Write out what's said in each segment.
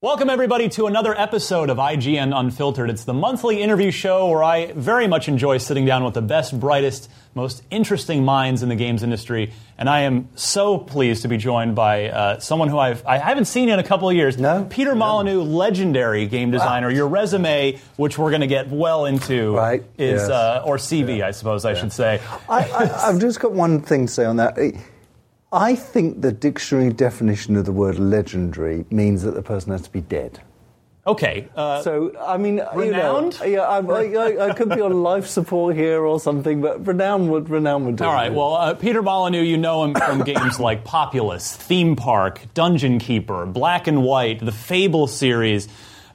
Welcome, everybody, to another episode of IGN Unfiltered. It's the monthly interview show where I very much enjoy sitting down with the best, brightest, most interesting minds in the games industry. And I am so pleased to be joined by uh, someone who I've, I haven't seen in a couple of years. No? Peter Molyneux, legendary game designer. Your resume, which we're going to get well into, Right, is, yes. uh, or CV, I suppose I should say. I, I, I've just got one thing to say on that. I think the dictionary definition of the word legendary means that the person has to be dead. Okay. Uh, So, I mean, Renowned? You know, yeah, I, I, I could be on life support here or something, but renowned would renowned would do. All right. Well, uh, Peter Molyneux, you know him from games like Populous, Theme Park, Dungeon Keeper, Black and White, the Fable series,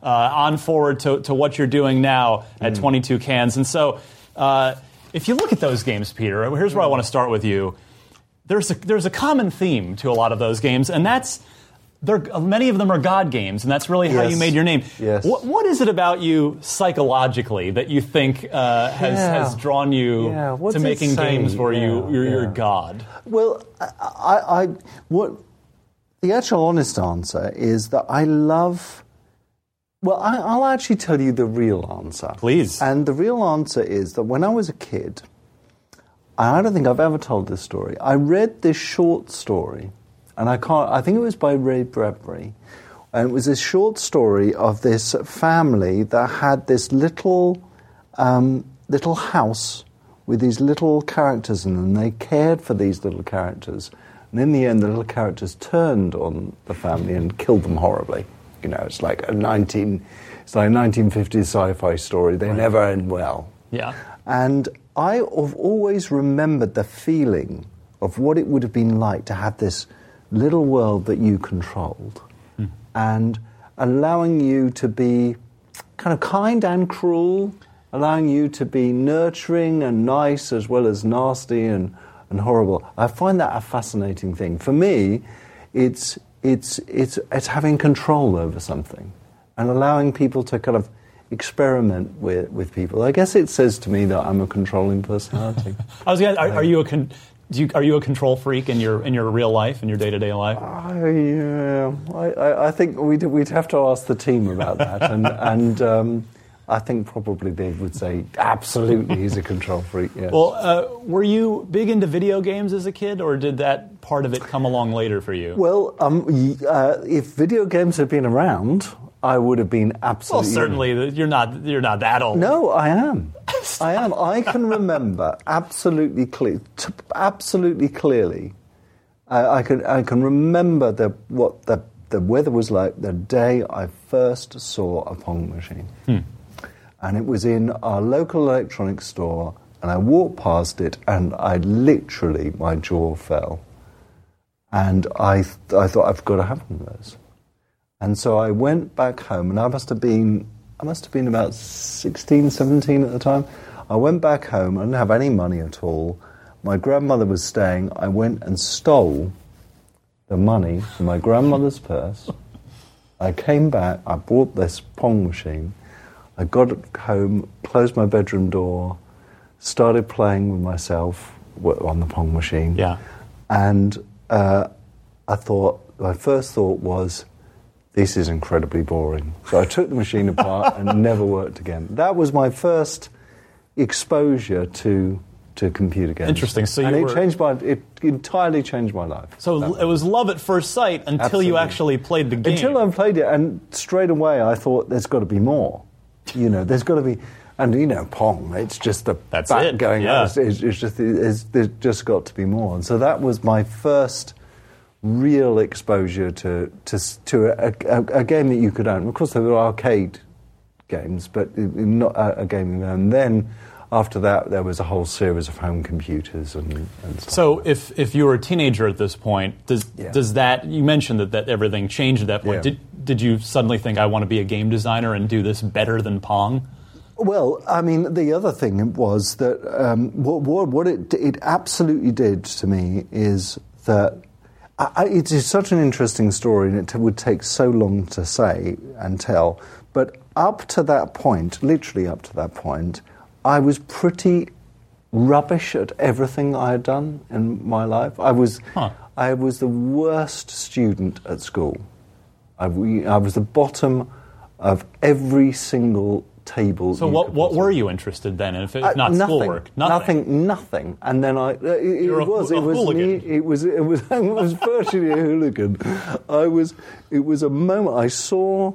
uh, on forward to, to what you're doing now at 22 Cans. And so, uh, if you look at those games, Peter, here's where I want to start with you. There's a, there's a common theme to a lot of those games, and that's they're, many of them are God games, and that's really how you made your name. Yes. What, what is it about you psychologically that you think uh, has, Yeah. has drawn you Yeah, to making games where you Yeah, you're, you're. God? Well, I, I, I, what the actual honest answer is that I love. Well, I, I'll actually tell you the real answer. Please. And the real answer is that when I was a kid, I don't think I've ever told this story. I read this short story, and I can't. I think it was by Ray Bradbury, and it was a short story of this family that had this little um, little house with these little characters in them. And they cared for these little characters, and in the end, the little characters turned on the family and killed them horribly. You know, it's like a nineteen, it's like a nineteen fifties sci-fi story. They never end well. Yeah. And I have always remembered the feeling of what it would have been like to have this little world that you controlled hmm. and allowing you to be kind of kind and cruel, allowing you to be nurturing and nice as well as nasty and, and horrible. I find that a fascinating thing. For me, it's, it's, it's, it's having control over something and allowing people to kind of experiment with, with people. I guess it says to me that I'm a controlling personality. I was gonna, are, are you a con, do you, are you a control freak in your in your real life in your day to day life? I, yeah, I, I, I think we'd, we'd have to ask the team about that. And, and um, I think probably they would say, absolutely, he's a control freak. Yes. Well, uh, were you big into video games as a kid, or did that part of it come along later for you? Well, um, uh, if video games had been around, I would have been absolutely. Well, certainly you're not you're not that old. No, I am. I am. I can remember absolutely clear, t- absolutely clearly. I, I can. I can remember the what the the weather was like the day I first saw a Pong machine, hmm. and it was in our local electronics store. And I walked past it, and I literally my jaw fell. And I, th- I thought I've got to have one of those. And so I went back home, and I must have been, I must have been about 16, 17 at the time. I went back home, I didn't have any money at all. My grandmother was staying. I went and stole the money from my grandmother's purse. I came back, I bought this Pong machine. I got home, closed my bedroom door, started playing with myself on the Pong machine. Yeah. And uh, I thought, my first thought was, this is incredibly boring. So I took the machine apart and never worked again. That was my first exposure to to computer games. Interesting. So and it were- changed my it entirely changed my life. So it was love at first sight until you actually played the game. Until I played it, and straight away I thought, there's got to be more. You know, there's got to be, and you know, Pong. It's just the That's it, going. yeah. It's, it's, just it's, there's just got to be more. And so that was my first real exposure to to to a, a, a game that you could own. Of course, there were arcade games, but not a, a game you. And then after that, there was a whole series of home computers and, and stuff. So if if you were a teenager at this point, does Yeah. does that you mentioned that, that everything changed at that point? Yeah. Did did you suddenly think I want to be a game designer and do this better than Pong? Well, I mean, the other thing was that um, what, what, what it, it absolutely did to me is that I, it is such an interesting story, and it would take so long to say and tell. But up to that point, literally up to that point, I was pretty rubbish at everything I had done in my life. I was, Huh. I was the worst student at school. I, I was the bottom of every single table. So what what were you interested then? If it's uh, not nothing, schoolwork, nothing, nothing. Nothing. And then I, uh, it, it You're a was, hoo- it was, me- it was, it was, it was virtually a hooligan. I was, it was a moment I saw,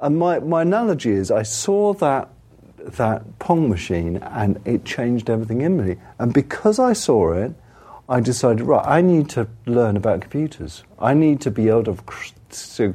and my, my analogy is I saw that, that Pong machine and it changed everything in me. And because I saw it, I decided, right, I need to learn about computers. I need to be able to, to,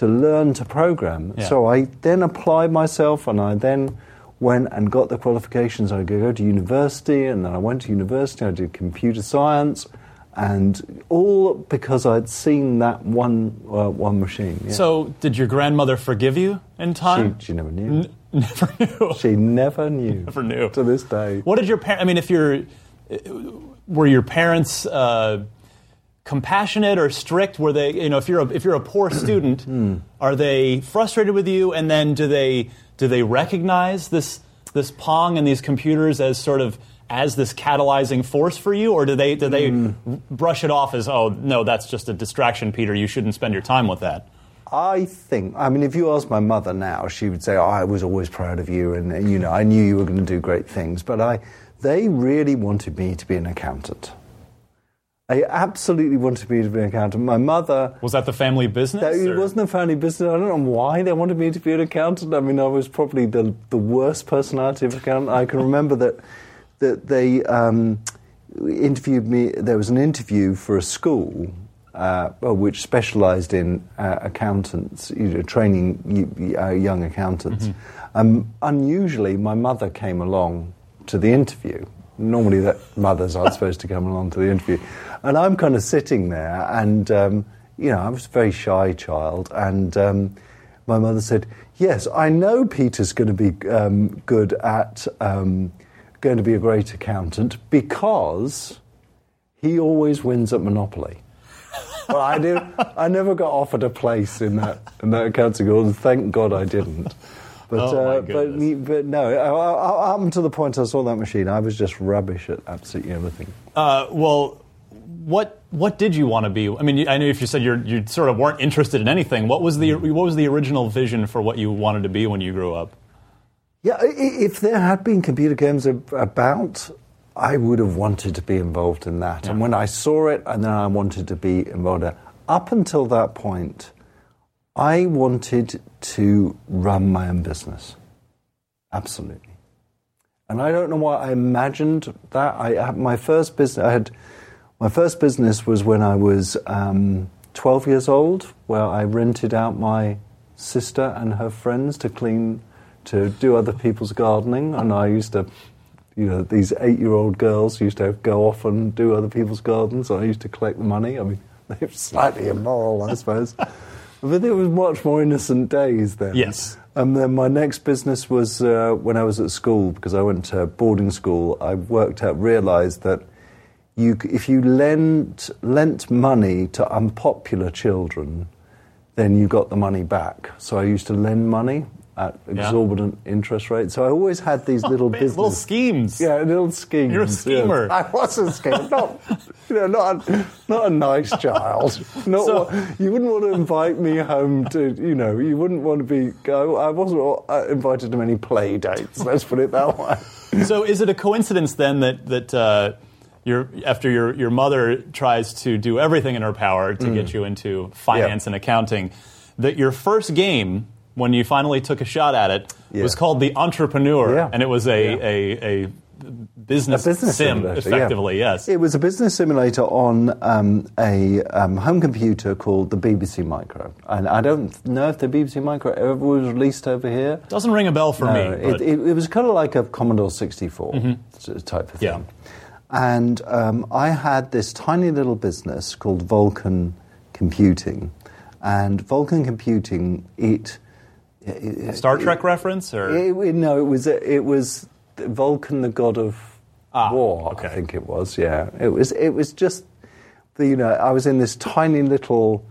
to learn to program. Yeah. So I then applied myself and I then went and got the qualifications. I go to university and then I went to university. I did computer science and all because I'd seen that one, uh, one machine. yeah. So did your grandmother forgive you in time? she, she never knew. N- never knew. She never knew. Never knew. To this day. What did your parents? I mean, if you're, uh, were your parents uh, compassionate or strict? Were they, you know, if you're a, if you're a poor student, Hmm. are they frustrated with you? And then do they do they recognize this this Pong and these computers as sort of as this catalyzing force for you, or do they do they Hmm. brush it off as oh no, that's just a distraction, Peter. You shouldn't spend your time with that. I think, I mean, if you ask my mother now, she would say, oh, I was always proud of you and, and, you know, I knew you were going to do great things. But I, they really wanted me to be an accountant. They absolutely wanted me to be an accountant. My mother, Was that the family business? that, it wasn't a family business. I don't know why they wanted me to be an accountant. I mean, I was probably the, the worst personality of accountant. I can remember that, that they um, interviewed me, there was an interview for a school uh, which specialised in uh, accountants, you know, training uh, young accountants. Um, unusually, my mother came along to the interview. Normally, that mothers aren't supposed to come along to the interview, and I'm kind of sitting there, and um, you know, I was a very shy child, and um, my mother said, "Yes, I know Peter's going to be um, good at." Um, Going to be a great accountant because he always wins at Monopoly. well, I did. I never got offered a place in that in that accounting school, and thank God I didn't. But Oh, uh, but me- but no, I, I, up to the point I saw that machine, I was just rubbish at absolutely everything. Uh, well, what what did you want to be? I mean, I know if you said you're, you sort of weren't interested in anything. What was the what was the original vision for what you wanted to be when you grew up? Yeah, if there had been computer games about, I would have wanted to be involved in that. And when I saw it, and then I wanted to be involved. in it. Up until that point, I wanted to run my own business. Absolutely. And I don't know why I imagined that. I my first business. I had my first business was when I was um, 12 years old, where I rented out my sister and her friends to clean, to do other people's gardening, and I used to. You know, these eight-year-old girls used to go off and do other people's gardens. I used to collect the money. I mean, they were slightly immoral, I suppose, but it was much more innocent days then. Yes. And then my next business was uh, when I was at school because I went to boarding school. I worked out, realised that you, if you lent lent money to unpopular children, then you got the money back. So I used to lend money at Yeah. exorbitant interest rates. So I always had these little business little schemes. yeah, little schemes. You're a yeah. schemer. I was a schemer. Not, you know, not a, not a nice child. Not So- what- you wouldn't want to invite me home to, you know, you wouldn't want to be. Go, I wasn't uh, invited to many play dates. Let's put it that way. So is it a coincidence then that that uh, your after your your mother tries to do everything in her power to get you into finance Mm. Yeah. and accounting, that your first game when you finally took a shot at it Yeah. was called the Entrepreneur, Yeah. and it was a Yeah. a, a business, A business sim, simulator, yeah. effectively. Yes. It was a business simulator on um, a um, home computer called the BBC Micro, and I don't know if the BBC Micro ever was released over here. Doesn't ring a bell for No, me. it, it, it was kind of like a Commodore 64 s- type of Yeah. thing. And um, I had this tiny little business called Vulcan Computing. And Vulcan Computing, it, Star Trek reference or It, it- no, it was it was Vulcan, the god of Ah, war. okay. I think it was. Yeah, it was. It was just the you know I was in this tiny little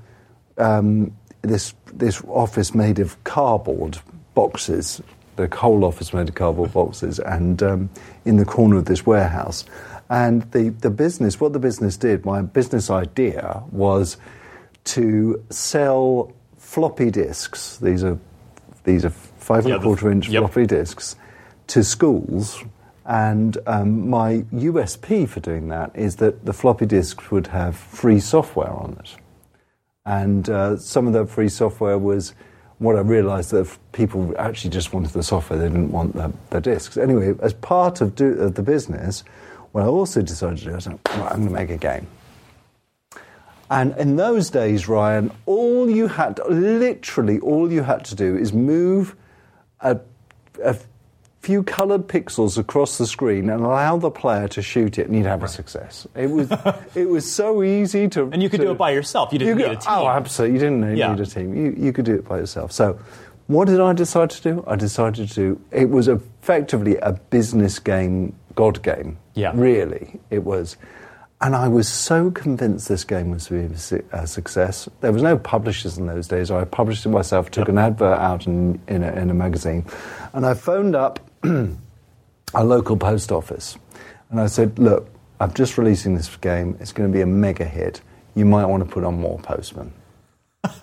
um, this this office made of cardboard boxes. The whole office made of cardboard boxes, and um, in the corner of this warehouse. And the, the business, what the business did, my business idea was to sell floppy disks. These are these are five and Yeah, a the- quarter inch yep. floppy disks to schools. And um, my USP for doing that is that the floppy disks would have free software on it. And uh, some of the free software was what I realized that people actually just wanted the software, they didn't want the, the disks. Anyway, as part of, do, of the business, what I also decided to do was, right, I'm going to make a game. And in those days, Ryan, all you had, to, literally all you had to do is move a, a few coloured pixels across the screen and allow the player to shoot it, and you'd have a success. It was, it was so easy to. and you could to- do it by yourself. You didn't you need a team. Oh, absolutely. You didn't need, Yeah. need a team. You, you could do it by yourself. So, what did I decide to do? I decided to do. It was effectively a business game, God game. Yeah. Really, it was. And I was so convinced this game was going to be a success. There was no publishers in those days. I published it myself, took an advert out in, in, a, in a magazine, and I phoned up a local post office. And I said, Look, I'm just releasing this game. It's going to be a mega hit. You might want to put on more postmen.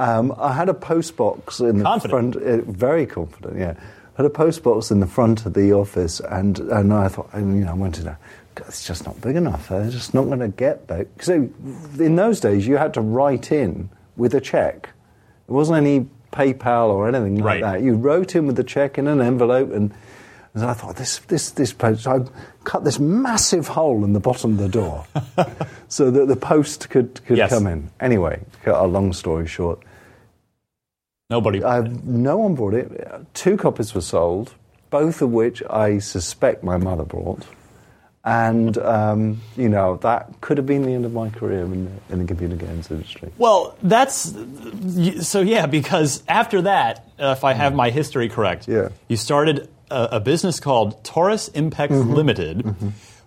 um, I had a post box in the Confident. front, uh, very confident, yeah. Had a post box in the front of the office, and, and I thought, you know, I went in that. It's just not big enough. They're just not going to get that. So in those days, you had to write in with a check. There wasn't any PayPal or anything like Right. that. You wrote in with the check in an envelope, and, and I thought this this this post. I cut this massive hole in the bottom of the door, so that the post could could Yes. come in. Anyway, cut a long story short, Nobody. i no one bought it. Two copies were sold, both of which I suspect my mother bought. And, um, you know, that could have been the end of my career in the, in the computer games industry. Well, that's so yeah. Because after that, uh, if I have my history correct, Yeah. you started a, a business called Taurus Impex Mm-hmm. Limited,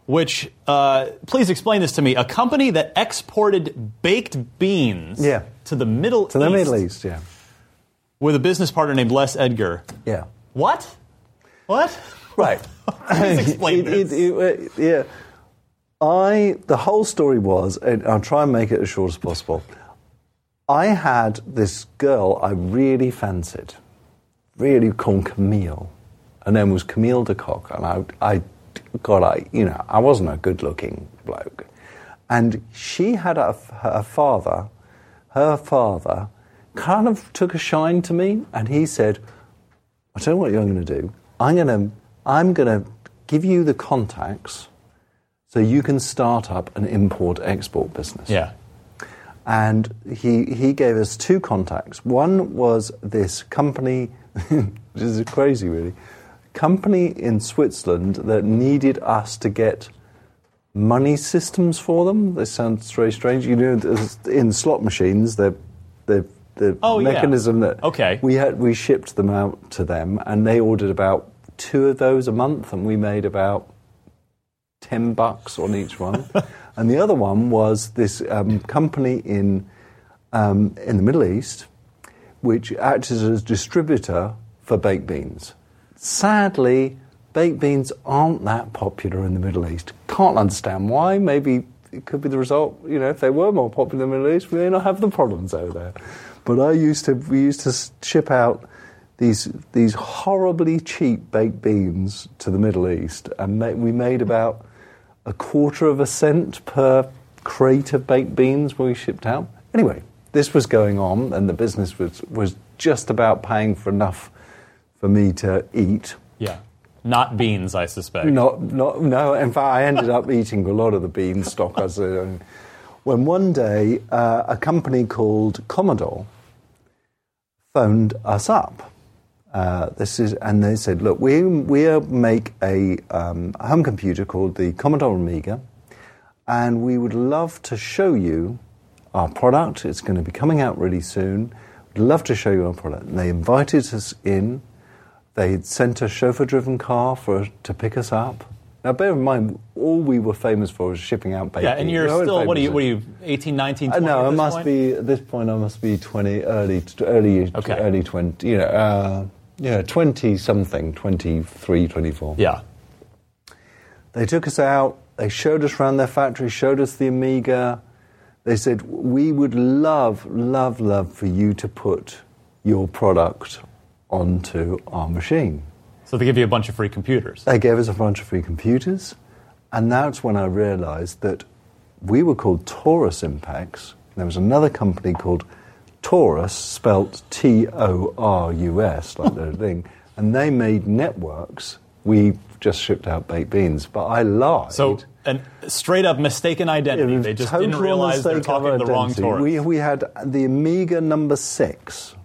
which uh, please explain this to me. A company that exported baked beans Yeah. to the Middle To the Middle East, yeah. with a business partner named Les Edgar. Yeah. What? What? Right. Please explain It- this. it- it- yeah. I the whole story was, and I'll try and make it as short as possible. I had this girl I really fancied, really called Camille. Her name was Camille de Kock, and I, I, God, I, you know, I wasn't a good-looking bloke, and she had a, her father, her father, kind of took a shine to me, and he said, I tell you what you're going to do. I'm going to I'm going to give you the contacts so you can start up an import export business. Yeah. And he he gave us two contacts. One was this company, which is crazy really, company in Switzerland that needed us to get money systems for them. This sounds very strange. You know, in slot machines, the the the Oh, yeah. mechanism that Okay. we had we shipped them out to them, and they ordered about two of those a month, and we made about ten bucks on each one. and the other one was this um, company in um, in the Middle East, which acted as a distributor for baked beans. Sadly, baked beans aren't that popular in the Middle East. Can't understand why. Maybe it could be the result. You know, if they were more popular in the Middle East, we may not have the problems over there. But I used to, we used to ship out these these horribly cheap baked beans to the Middle East, and ma- we made about a quarter of a cent per crate of baked beans when we shipped out. Anyway, this was going on, and the business was was just about paying for enough for me to eat. Yeah. Not beans, I suspect. Not, not, no. In fact, I ended up eating a lot of the bean stock. As a, when one day uh, a company called Commodore phoned us up. Uh, this is, and they said, "Look, we we make a um, home computer called the Commodore Amiga, and we would love to show you our product. It's going to be coming out really soon. We'd love to show you our product. And they invited us in. They sent a chauffeur-driven car for to pick us up. Now, bear in mind, all we were famous for was shipping out baked Yeah, and you're still, what are you, what are you, 18, 19, uh, no, at I must point? be at this point. I must be twenty, early, t- early, Okay. early twenty. You know, uh, yeah, twenty something, 23, 24. Yeah. They took us out. They showed us around their factory. Showed us the Amiga. They said we would love, love, love for you to put your product onto our machine. So they give you a bunch of free computers. They gave us a bunch of free computers, and that's when I realised that we were called Taurus Impex. There was another company called Torus, spelt T O R U S, like the thing, and they made networks. We just shipped out baked beans, but I lied. So, a straight up mistaken identity. They just didn't realize they're talking to the wrong identity. Taurus. We, we had the Amiga number six,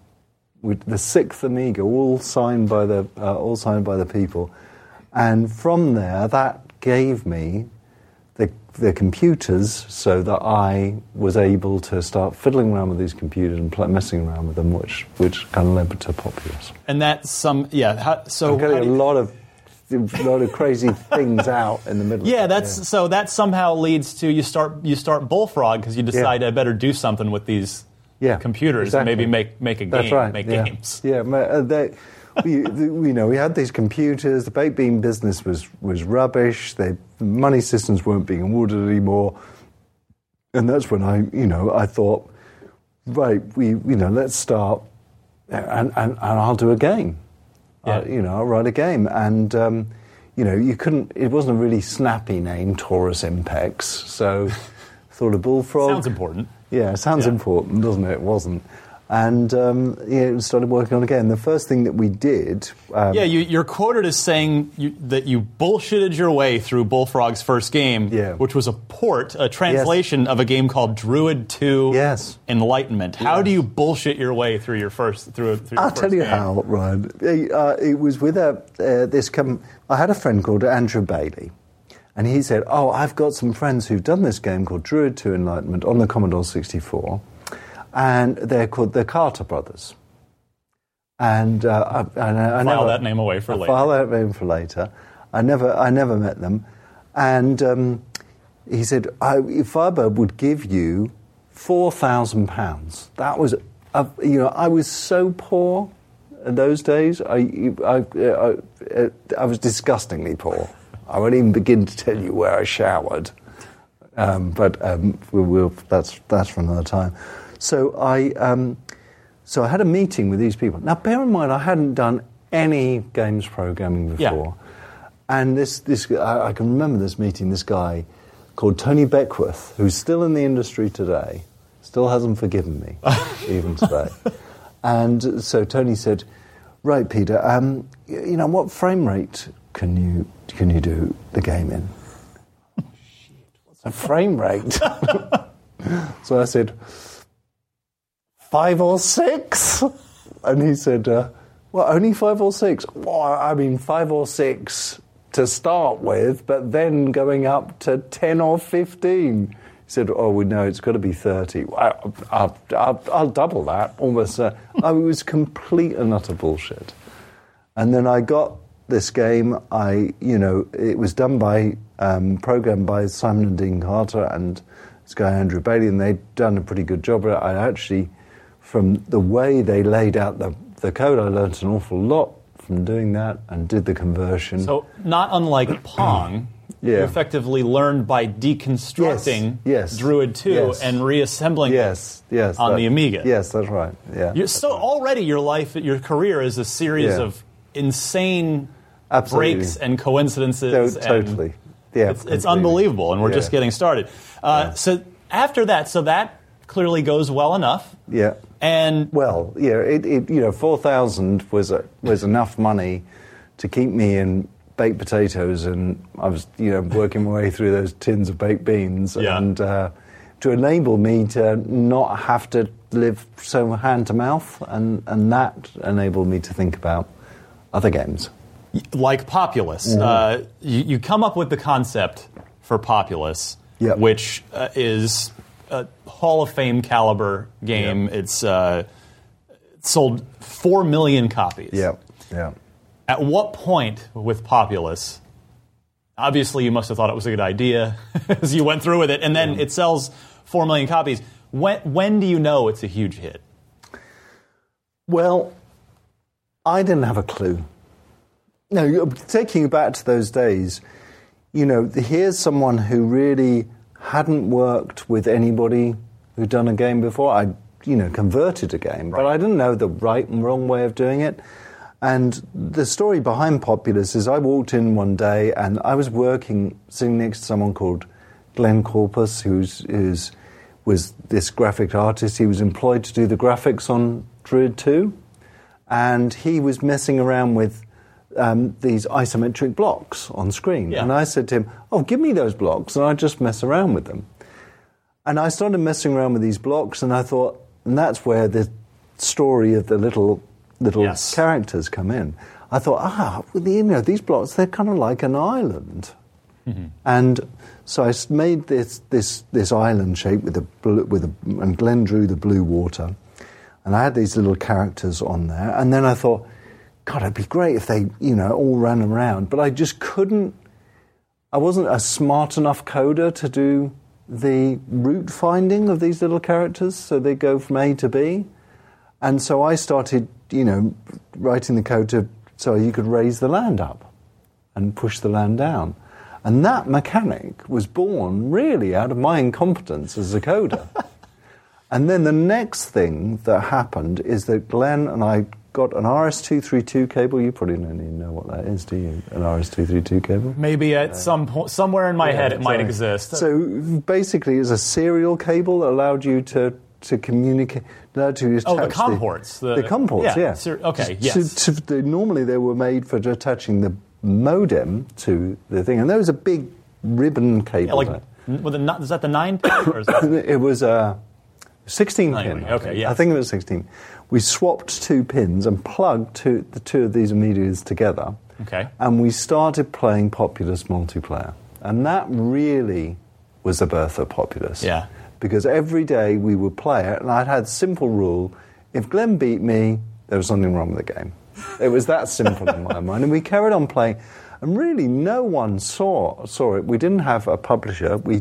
with the sixth Amiga, all signed by the uh, all signed by the people, and from there that gave me the computers so that I was able to start fiddling around with these computers and pl- messing around with them, which which kind of led to Populous. and that's some, yeah. How, so, I'm getting a lot of a lot of crazy things out in the middle. yeah, that's so that somehow leads to you start you start Bullfrog because you decide Yeah. I better do something with these yeah, computers exactly. and maybe make make a game, right. make yeah. games. Yeah, uh, they, we, you know, we had these computers. The baked bean business was was rubbish. They, the money systems weren't being awarded anymore, and that's when I, you know, I thought, right, we, you know, let's start, and and, and I'll do a game. Yeah. Uh, you know, I'll write a game, and um, you know, you couldn't. It wasn't a really snappy name, Taurus Impex. So, thought of bullfrog. Sounds important. Yeah, sounds Yeah. important, doesn't it? It wasn't. And um, yeah, started working on again. The first thing that we did. Um, Yeah, you, you're quoted as saying you, that you bullshitted your way through Bullfrog's first game, Yeah. which was a port, a translation of a game called Druid 2 Yes. Enlightenment. How Yes. do you bullshit your way through your first through, through I'll tell you game? how, Ryan. Uh, it was with a, uh, this. Com- I had a friend called Andrew Bailey, and he said, "Oh, I've got some friends who've done this game called Druid 2 Enlightenment on the Commodore 64, and they're called the Carter Brothers." And uh, I, I, I File never, that name away for I later. File that name for later. I never, I never met them, and um, he said, I, "Firebird would give you four thousand pounds." That was, uh, you know, I was so poor in those days. I, I, I, I, I was disgustingly poor. I won't even begin to tell you where I showered. Um, but um, we will, that's, that's for another time. So I, um, so I had a meeting with these people. Now, bear in mind, I hadn't done any games programming Yeah. before. And this, this, I, I can remember this meeting, this guy called Tony Beckworth, who's still in the industry today, still hasn't forgiven me, even today. And so Tony said, Right, Peter, um, you know, what frame rate can you, can you do the game in? a frame rate. so I said, five or six? And he said, uh, well, only five or six? Well, I mean, five or six to start with, but then going up to 10 or 15. He said, oh, we know it's got to be 30. I, I'll, I'll, I'll double that, almost. Uh, I was complete and utter bullshit. And then I got this game. I, you know, it was done by, um, programmed by Simon and Dean Carter and this guy Andrew Bailey, and they'd done a pretty good job. I actually, from the way they laid out the, the code, I learned an awful lot from doing that and did the conversion. So, not unlike Pong, you Yeah. effectively learned by deconstructing Yes, yes, Druid 2 yes. and reassembling yes, yes, on that- the Amiga. Yes, that's right. Yeah, You're, so already your life, your career is a series Yeah. of insane Absolutely. breaks and coincidences. And totally. Yeah, it's, it's unbelievable, and we're just getting started. Uh, Yeah. So after that, so that clearly goes well enough, yeah. and Well, yeah, it, it you know, four thousand was a, was enough money to keep me in baked potatoes, and I was you know working my way through those tins of baked beans, Yeah. and uh, to enable me to not have to live so hand to mouth, and and that enabled me to think about other games. like Populous, Mm-hmm. uh, you, you come up with the concept for Populous, Yep. which uh, is a Hall of Fame caliber game. Yep. It's uh, sold four million copies. Yeah, yeah. At what point with Populous? Obviously, you must have thought it was a good idea as you went through with it, and then it sells four million copies. When when do you know it's a huge hit? Well, I didn't have a clue. No, taking you back to those days, you know, here's someone who really hadn't worked with anybody who'd done a game before. I, you know, converted a game, but I didn't know the right and wrong way of doing it. And the story behind Populous is I walked in one day and I was working, sitting next to someone called Glenn Corpes, who's, who's was this graphic artist. He was employed to do the graphics on Druid 2 and he was messing around with um, these isometric blocks on screen. Yeah. And I said to him, "Oh, give me those blocks," and I just mess around with them. And I started messing around with these blocks, and I thought, and that's where the story of the little little Yes. characters come in. I thought, ah, well, you know, these blocks they're kind of like an island. And so I made this, this, this island shape with a blue, with a, and Glenn drew the blue water, and I had these little characters on there. And then I thought, God, it'd be great if they, you know, all ran around. But I just couldn't. I wasn't a smart enough coder to do the route finding of these little characters, so they go from A to B. And so I started, you know, writing the code to so you could raise the land up and push the land down. And that mechanic was born really out of my incompetence as a coder. and then the next thing that happened is that Glenn and I got an RS232 cable. You probably don't even know what that is, do you? An RS232 cable? Maybe at some point, somewhere in my head, it might So- exist. So basically, it's a serial cable that allowed you to, to communicate. You to Oh, the attach COM ports, the- The, COM ports, yeah, yeah. ser- okay, To- yes. to- normally, they were made for attaching the modem to the thing, and there was a big ribbon cable. Yeah, like, there. with is that the nine? pin, or is that, It was a 16 pin. Okay, yeah. I think it was 16. We swapped two pins and plugged two, the two of these medias together. Okay. And we started playing Populous multiplayer. And that really was the birth of Populous. Yeah. Because every day we would play it, and I'd had a simple rule if Glenn beat me, there was something wrong with the game. It was that simple in my mind. And we carried on playing, and really no one saw, saw it. We didn't have a publisher. We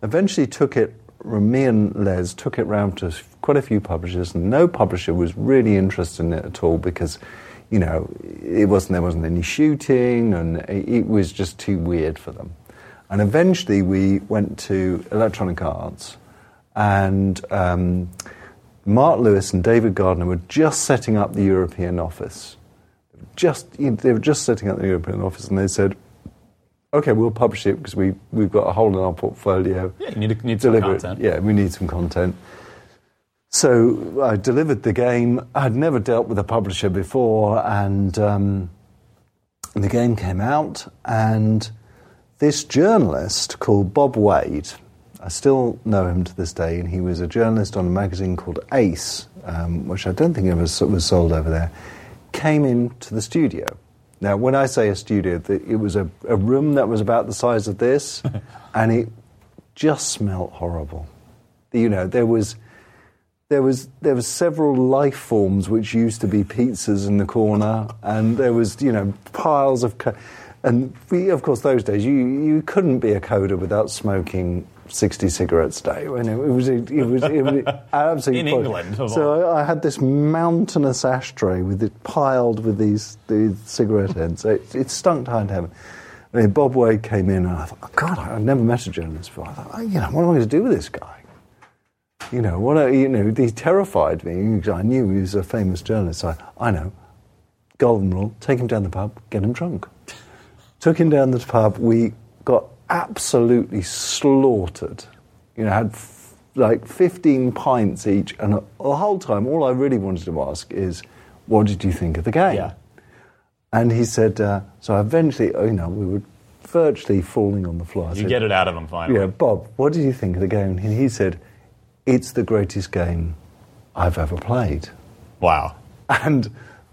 eventually took it, me and Les took it round to quite a few publishers, and no publisher was really interested in it at all because, you know, it wasn't, there wasn't any shooting, and it, was just too weird for them. And eventually we went to Electronic Arts, and um, Mark Lewis and David Gardner were just setting up the European office. Just they were just setting up the European office, and they said, "Okay, we'll publish it because we we've got a hole in our portfolio. Yeah, you need, need some content. Yeah, we need some content." So I delivered the game. I'd never dealt with a publisher before, and um, the game came out, and this journalist called Bob Wade, I still know him to this day, and he was a journalist on a magazine called Ace, um, which I don't think ever was sold over there, came into the studio. Now, when I say a studio, it was a, a room that was about the size of this, and it just smelt horrible. You know, there was there was there was several life forms which used to be pizzas in the corner, and there was you know piles of, co- and we, of course those days you you couldn't be a coder without smoking sixty cigarettes a day. And it, was it was it was absolutely In. England, So I, I had this mountainous ashtray with it piled with these these cigarette ends. It, it stunk to high heaven. And Bob Wade came in, and I thought, oh, God, I've never met a journalist before. I thought, oh, you know, what am I going to do with this guy? You know, what you know, he terrified me. I knew he was a famous journalist. So I, I know. Golden rule: take him down the pub, get him drunk. Took him down the pub. We got absolutely slaughtered. You know, had f- like 15 pints each, and the whole time, all I really wanted to ask is, "What did you think of the game?" Yeah. And he said, uh, so eventually, you know, we were virtually falling on the floor. I You said, get it out of him finally. yeah, Bob, what did you think of the game? And he said, it's the greatest game I've ever played. Wow. And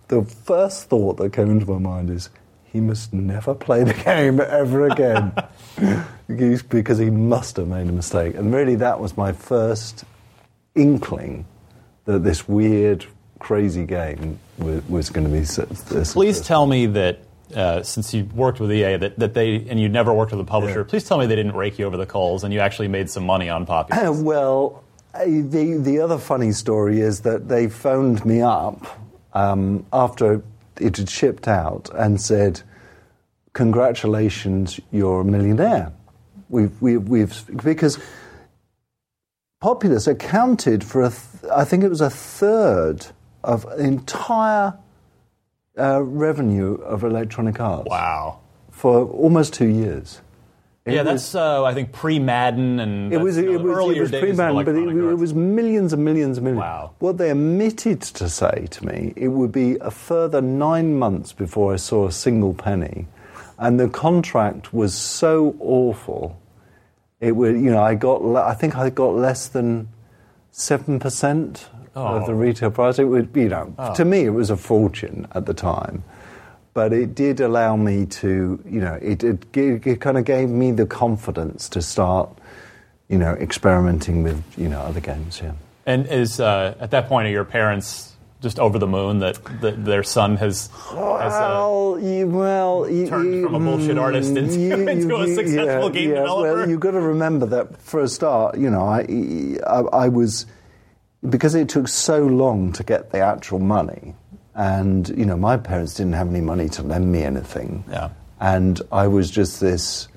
the first thought that came into my mind is, he must never play the game ever again. Because he must have made a mistake. And really, that was my first inkling that this weird crazy game was, was going to be. a Please tell me that uh, since you worked with EA, that, that they and you never worked with a publisher. Yeah. Please tell me they didn't rake you over the coals and you actually made some money on well, uh, the the other funny story is that they phoned me up um, after it had shipped out and said, "Congratulations, you're a millionaire." We've we've, we've because Populous accounted for a th- I think it was a third of entire uh, revenue of Electronic Arts wow. for almost two years. It yeah, was- that's uh, I think pre Madden and it was, you know, it was, earlier it was of pre-banned, but it, it was millions and millions and millions. Wow. What they omitted to say to me, it would be a further nine months before I saw a single penny, and the contract was so awful. It would, you know, I got, I think I got less than seven percent of the Oh. retail price. It would, you know, to me it was a fortune at the time. But it did allow me to, you know, it, it, it kind of gave me the confidence to start, you know, experimenting with, you know, other games. Yeah. And is uh, at that point are your parents just over the moon that, that their son has has uh, Well, you, well, you, turned you- from a bullshit artist into- into a successful yeah, game yeah. developer? Well, you've got to remember that for a start, you know, I, I, I was because it took so long to get the actual money, and you know, my parents didn't have any money to lend me anything, Yeah. and I was just this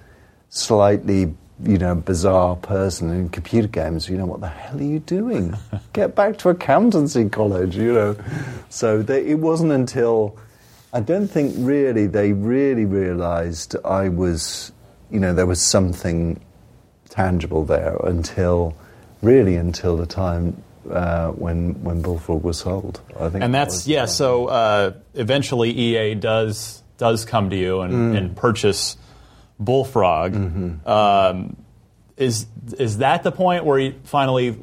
slightly. You know, bizarre person in computer games. You know, what the hell are you doing? Get back to accountancy college. You know, so they, it wasn't until I don't think really they really realised I was, you know, there was something tangible there until, really until the time uh, when when Bullfrog was sold. I think, and that's was- yeah. So uh, eventually, EA does does come to you and, Mm. and purchase Bullfrog. Mm-hmm. Um, is is that the point where you finally?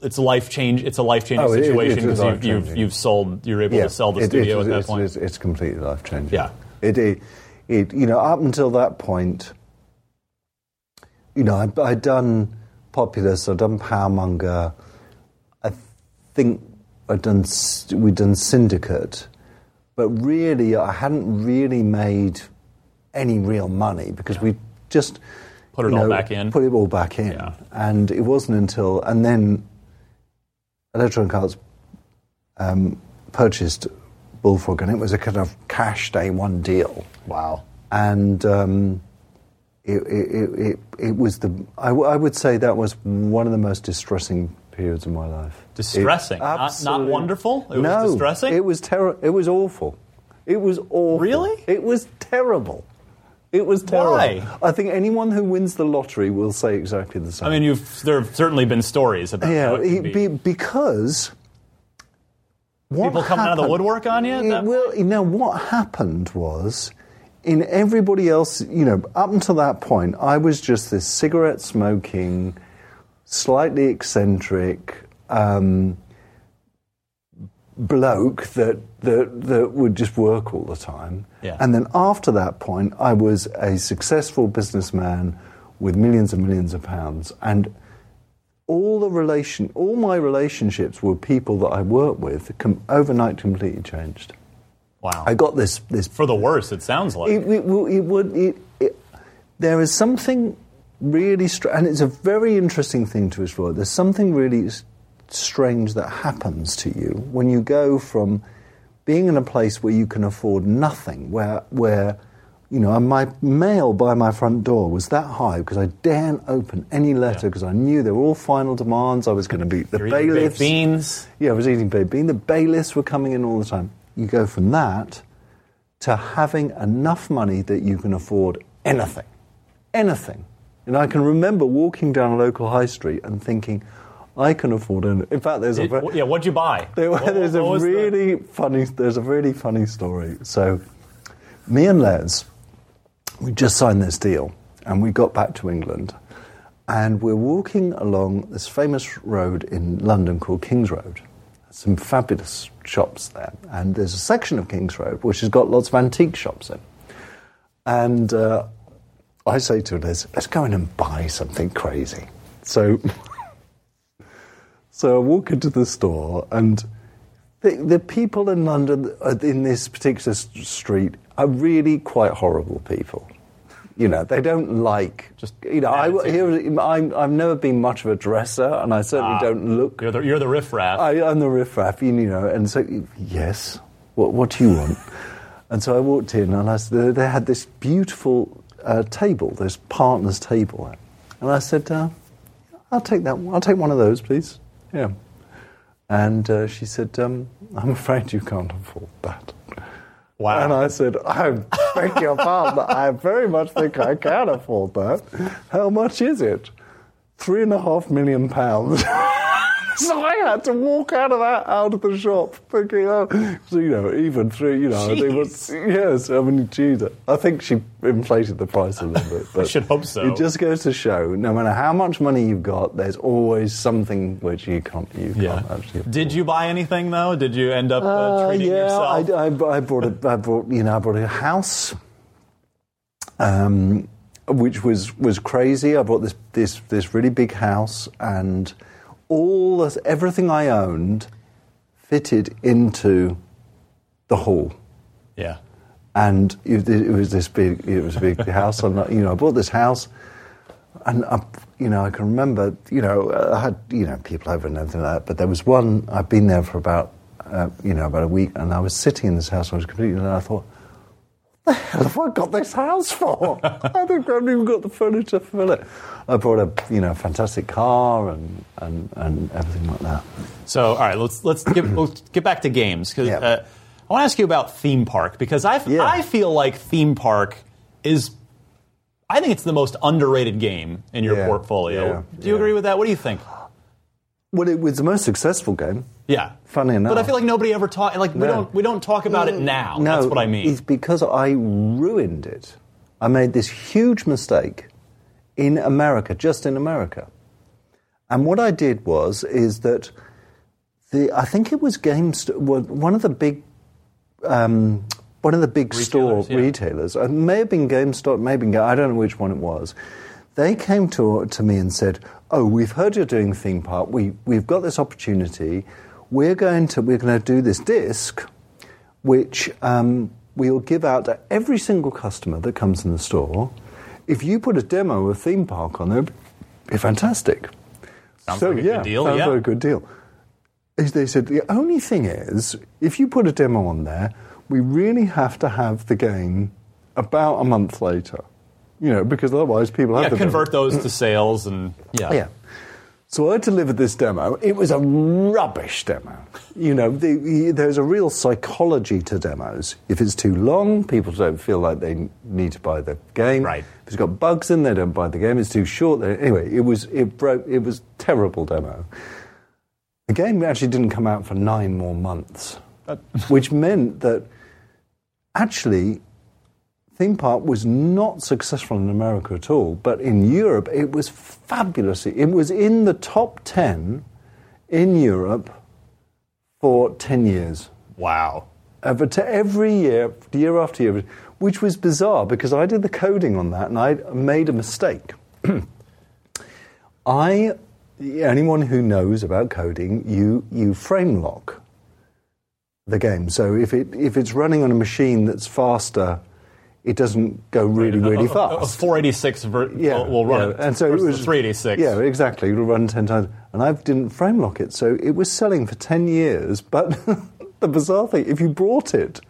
It's a life change. It's a life changing Oh, it- it- situation because you've, you've, you've sold. You're able Yeah, to sell the it- studio it- at that point. It's, it's completely life changing. Yeah. It, it, it, you know, up until that point, you know, I, I'd done Populous, I'd done Powermonger, think I'd done, we'd done Syndicate, but really I hadn't really made any real money because we just Put it all know, back in. Put it all back in, Yeah. and it wasn't until and then Electronic Arts um, purchased Bullfrog, and it was a kind of cash day one deal, wow. and um, it, it, it, it, it was the I, w- I would say that was one of the most distressing periods of my life. Distressing, It- not- not wonderful? It was no, distressing? It was terrible. It was awful. It was awful. Really? It was terrible. It was terrible. Why? I think anyone who wins the lottery will say exactly the same. I mean, you've there have certainly been stories about yeah, it be. be- because what People coming out of the woodwork on you that well, you know what happened was, in everybody else, you know, up until that point, I was just this cigarette smoking, slightly eccentric. Um, bloke that, that that would just work all the time. Yeah. And then after that point, I was a successful businessman with millions and millions of pounds, and all the relation, all my relationships with people that I worked with, com- overnight completely changed. wow. I got this this For the worse, it sounds like. it, it, it would. It, it, there is something really, str- and it's a very interesting thing to explore. There's something really strange that happens to you when you go from being in a place where you can afford nothing, where where you know, and my mail by my front door was that high because I daren't open any letter because I knew they were all final demands. I was going to be the You're bailiffs. beans. Yeah, I was eating baked bean. The bailiffs were coming in all the time. You go from that to having enough money that you can afford anything. Anything. And I can remember walking down a local high street and thinking, I can afford it. In fact, there's a very, yeah, what'd you buy? there, What- there's what a was the- really funny. There's a really funny story. So, me and Les, we just signed this deal, and we got back to England, and we're walking along this famous road in London called King's Road. Some fabulous shops there, and there's a section of King's Road which has got lots of antique shops in. And uh, I say to Les, let's go in and buy something crazy. So, so I walk into the store, and the, the people in London uh, in this particular street are really quite horrible people. You know, they don't like Just you know. I, here, I'm, I've never been much of a dresser, and I certainly Ah. don't look. You're the, you're the riffraff. I, I'm the riffraff, you know, and so yes, what what do you want? and so I walked in, and I they had this beautiful uh, table, this partners table, and I said, uh, "I'll take that. I'll take one of those, please." Yeah. And uh, she said, um, "I'm afraid you can't afford that." wow. And I said, I beg your pardon, I very much think I can afford that. How much is it? Three and a half million pounds. so I had to walk out of that, out of the shop, thinking, oh, so, you know, even through, you know, they was, yes, I mean, Jesus. I think she inflated the price a little bit. But should hope so. It just goes to show, no matter how much money you've got, there's always something which you can't, you yeah. can't actually Did you buy anything though? Did you end up uh, uh, treating yeah, yourself? I, I, I bought a, I bought, you know, I bought a house, um, which was was crazy. I bought this this this really big house, and all this, everything I owned fitted into the hall. yeah. And it, it was this big, it was a big house. And you know, I bought this house, and I, you know, I can remember, you know, I had you know people over and everything like that. But there was one. I'd been there for about, uh, you know, about a week, and I was sitting in this house. And I was completely, and I thought, the hell have I got this house for? I haven't even got the furniture to fill it. I bought a, you know, fantastic car and and, and everything like that. So, all right, let's let's get let's get back to games because Yeah. uh, I want to ask you about theme park because I Yeah. I feel like theme park is. I think it's the most underrated game in your Yeah, portfolio. Do you agree with that? What do you think? Well, it was the most successful game. Yeah. Funny enough. But I feel like nobody ever talk like we No. don't we don't talk about it now. No, That's what I mean. It's because I ruined it. I made this huge mistake in America, just in America. And what I did was is that the I think it was GameStop, one of the big um, one of the big store Retailers, yeah. retailers. It may have been GameStop, maybe I don't know which one it was. They came to to me and said, "Oh, we've heard you're doing theme park. We we've got this opportunity. We're going to we're going to do this disc, which um, we'll give out to every single customer that comes in the store. If you put a demo of theme park on there, it'd be fantastic." Sounds so like a yeah, good deal. sounds yeah. like a good deal. They said the only thing is, if you put a demo on there, we really have to have the game about a month later. You know, because otherwise people have yeah, demo. convert those to sales and yeah. Yeah. So I delivered this demo. It was a rubbish demo. You know, the, the- there's a real psychology to demos. If it's too long, people don't feel like they need to buy the game. Right. If it's got bugs in, they don't buy the game. It's too short. They, anyway, it was it broke. It was terrible demo. The game actually didn't come out for nine more months, which meant that actually theme park was not successful in America at all, but in Europe it was fabulous. It was in the top 10 in Europe for 10 years. Wow. Over to every year, year after year, which was bizarre because I did the coding on that and I made a mistake. I, anyone who knows about coding, you, you frame lock the game. So if, it, if it's running on a machine that's faster, it doesn't go really, really A- a- A, fast. 486 ver- will, uh, will run yeah. it. And so it was 386. Yeah, exactly. It'll run ten times. And I didn't frame lock it, so it was selling for ten years. But the bizarre thing, if you brought it,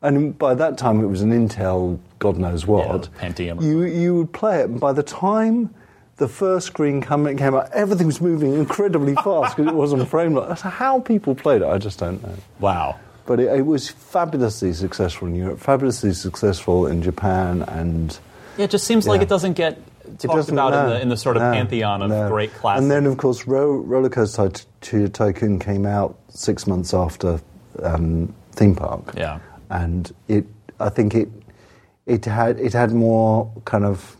and by that time it was an Intel, God knows what, Yeah, Pentium. You you would play it, and by the time the first screen come, came out, everything was moving incredibly fast because it wasn't frame lock. That's how people played it. I just don't know. Wow. But it, it was fabulously successful in Europe, fabulously successful in Japan, and Yeah, it just seems like it doesn't get talked about in, the, in the sort of no, pantheon of no. great classics. And then, of course, Ro- Roller Coaster Ty- Ty- Tycoon came out six months after um, Theme Park. Yeah. and it, I think it, it had it had more kind of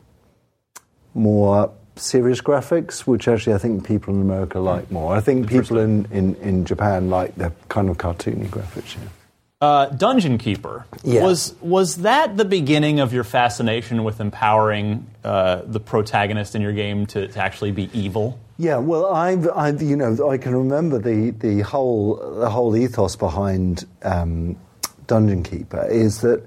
more serious graphics, which actually I think people in America like more. I think people in, in, in Japan like the kind of cartoony graphics. Yeah. Uh, Dungeon Keeper Yeah. was was that the beginning of your fascination with empowering uh, the protagonist in your game to, to actually be evil? Yeah, well, I've, I've, you know, I can remember the, the whole the whole ethos behind um, Dungeon Keeper is that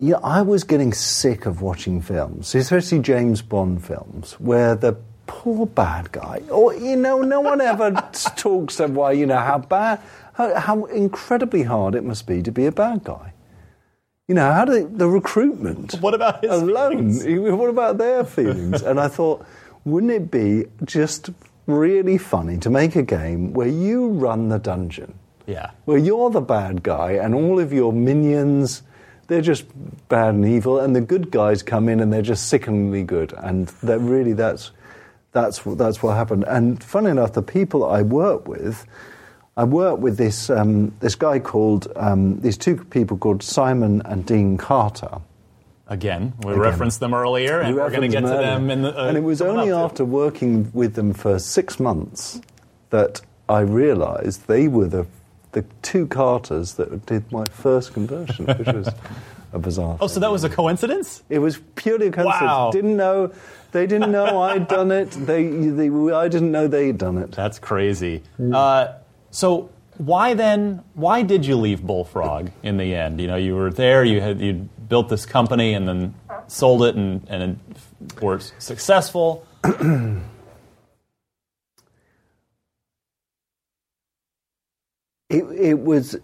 yeah, I was getting sick of watching films, especially James Bond films, where the poor bad guy, or you know, no one ever talks about why you know how bad, how, how incredibly hard it must be to be a bad guy. You know, how do the recruitment? What about his alone? feelings? What about their feelings? and I thought, wouldn't it be just really funny to make a game where you run the dungeon, Yeah. where you're the bad guy, and all of your minions, they're just bad and evil, and the good guys come in and they're just sickeningly good, and that really that's that's what that's what happened. And funny enough, the people I work with. I work with this um, this guy called um, these two people called Simon and Dean Carter, Again, we Again. referenced them earlier, and we we're going to get to them in the. Uh, and it was only up after working with them for six months that I realised they were the the two Carters that did my first conversion, which was a bizarre. Oh, so that was a coincidence? It was purely a coincidence. Wow. Didn't know. They didn't know I'd done it. They, they, I didn't know they'd done it. That's crazy. Uh, so why then? Why did you leave Bullfrog in the end? You know, you were there. You had you built this company and then sold it and and it were successful. It, it was,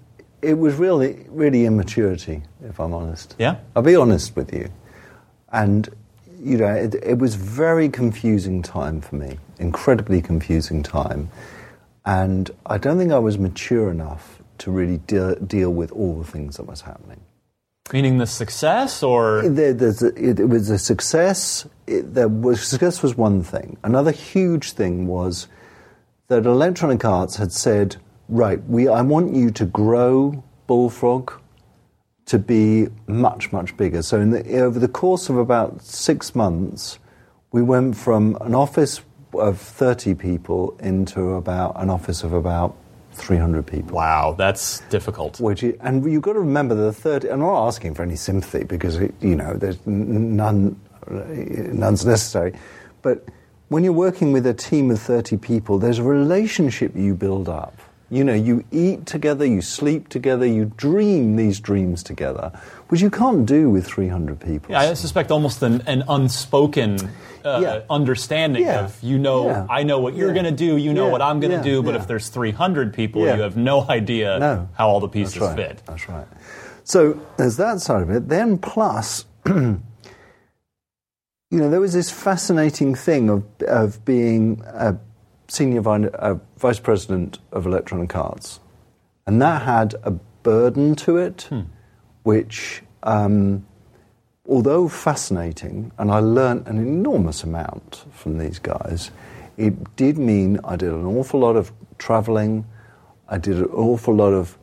it was really, really immaturity, if I'm honest. Yeah? I'll be honest with you. And, you know, it, it was very confusing time for me, incredibly confusing time. And I don't think I was mature enough to really deal, deal with all the things that was happening. Meaning the success, or There, a, it, it was a success. It, there was, success was one thing. Another huge thing was that Electronic Arts had said, right, we, I want you to grow Bullfrog to be much, much bigger. So in the, over the course of about six months, we went from an office of 30 people into about an office of about 300 people. wow, that's difficult. Which is, and you've got to remember the third. I'm not asking for any sympathy because it, you know there's none, none's necessary. But when you're working with a team of 30 people, there's a relationship you build up. You know, you eat together, you sleep together, you dream these dreams together, which you can't do with 300 people. Yeah, I suspect almost an, an unspoken uh, Yeah. understanding Yeah. of you know. I know what you're going to do, you know what I'm going to do, but if there's 300 people, you have no idea No. how all the pieces right. fit. That's right. So there's that side of it. Then plus, you know, there was this fascinating thing of of being a senior vi- uh, vice president of Electronic Arts, and that had a burden to it, which. Um, although fascinating, and I learnt an enormous amount from these guys, it did mean I did an awful lot of travelling. I did an awful lot of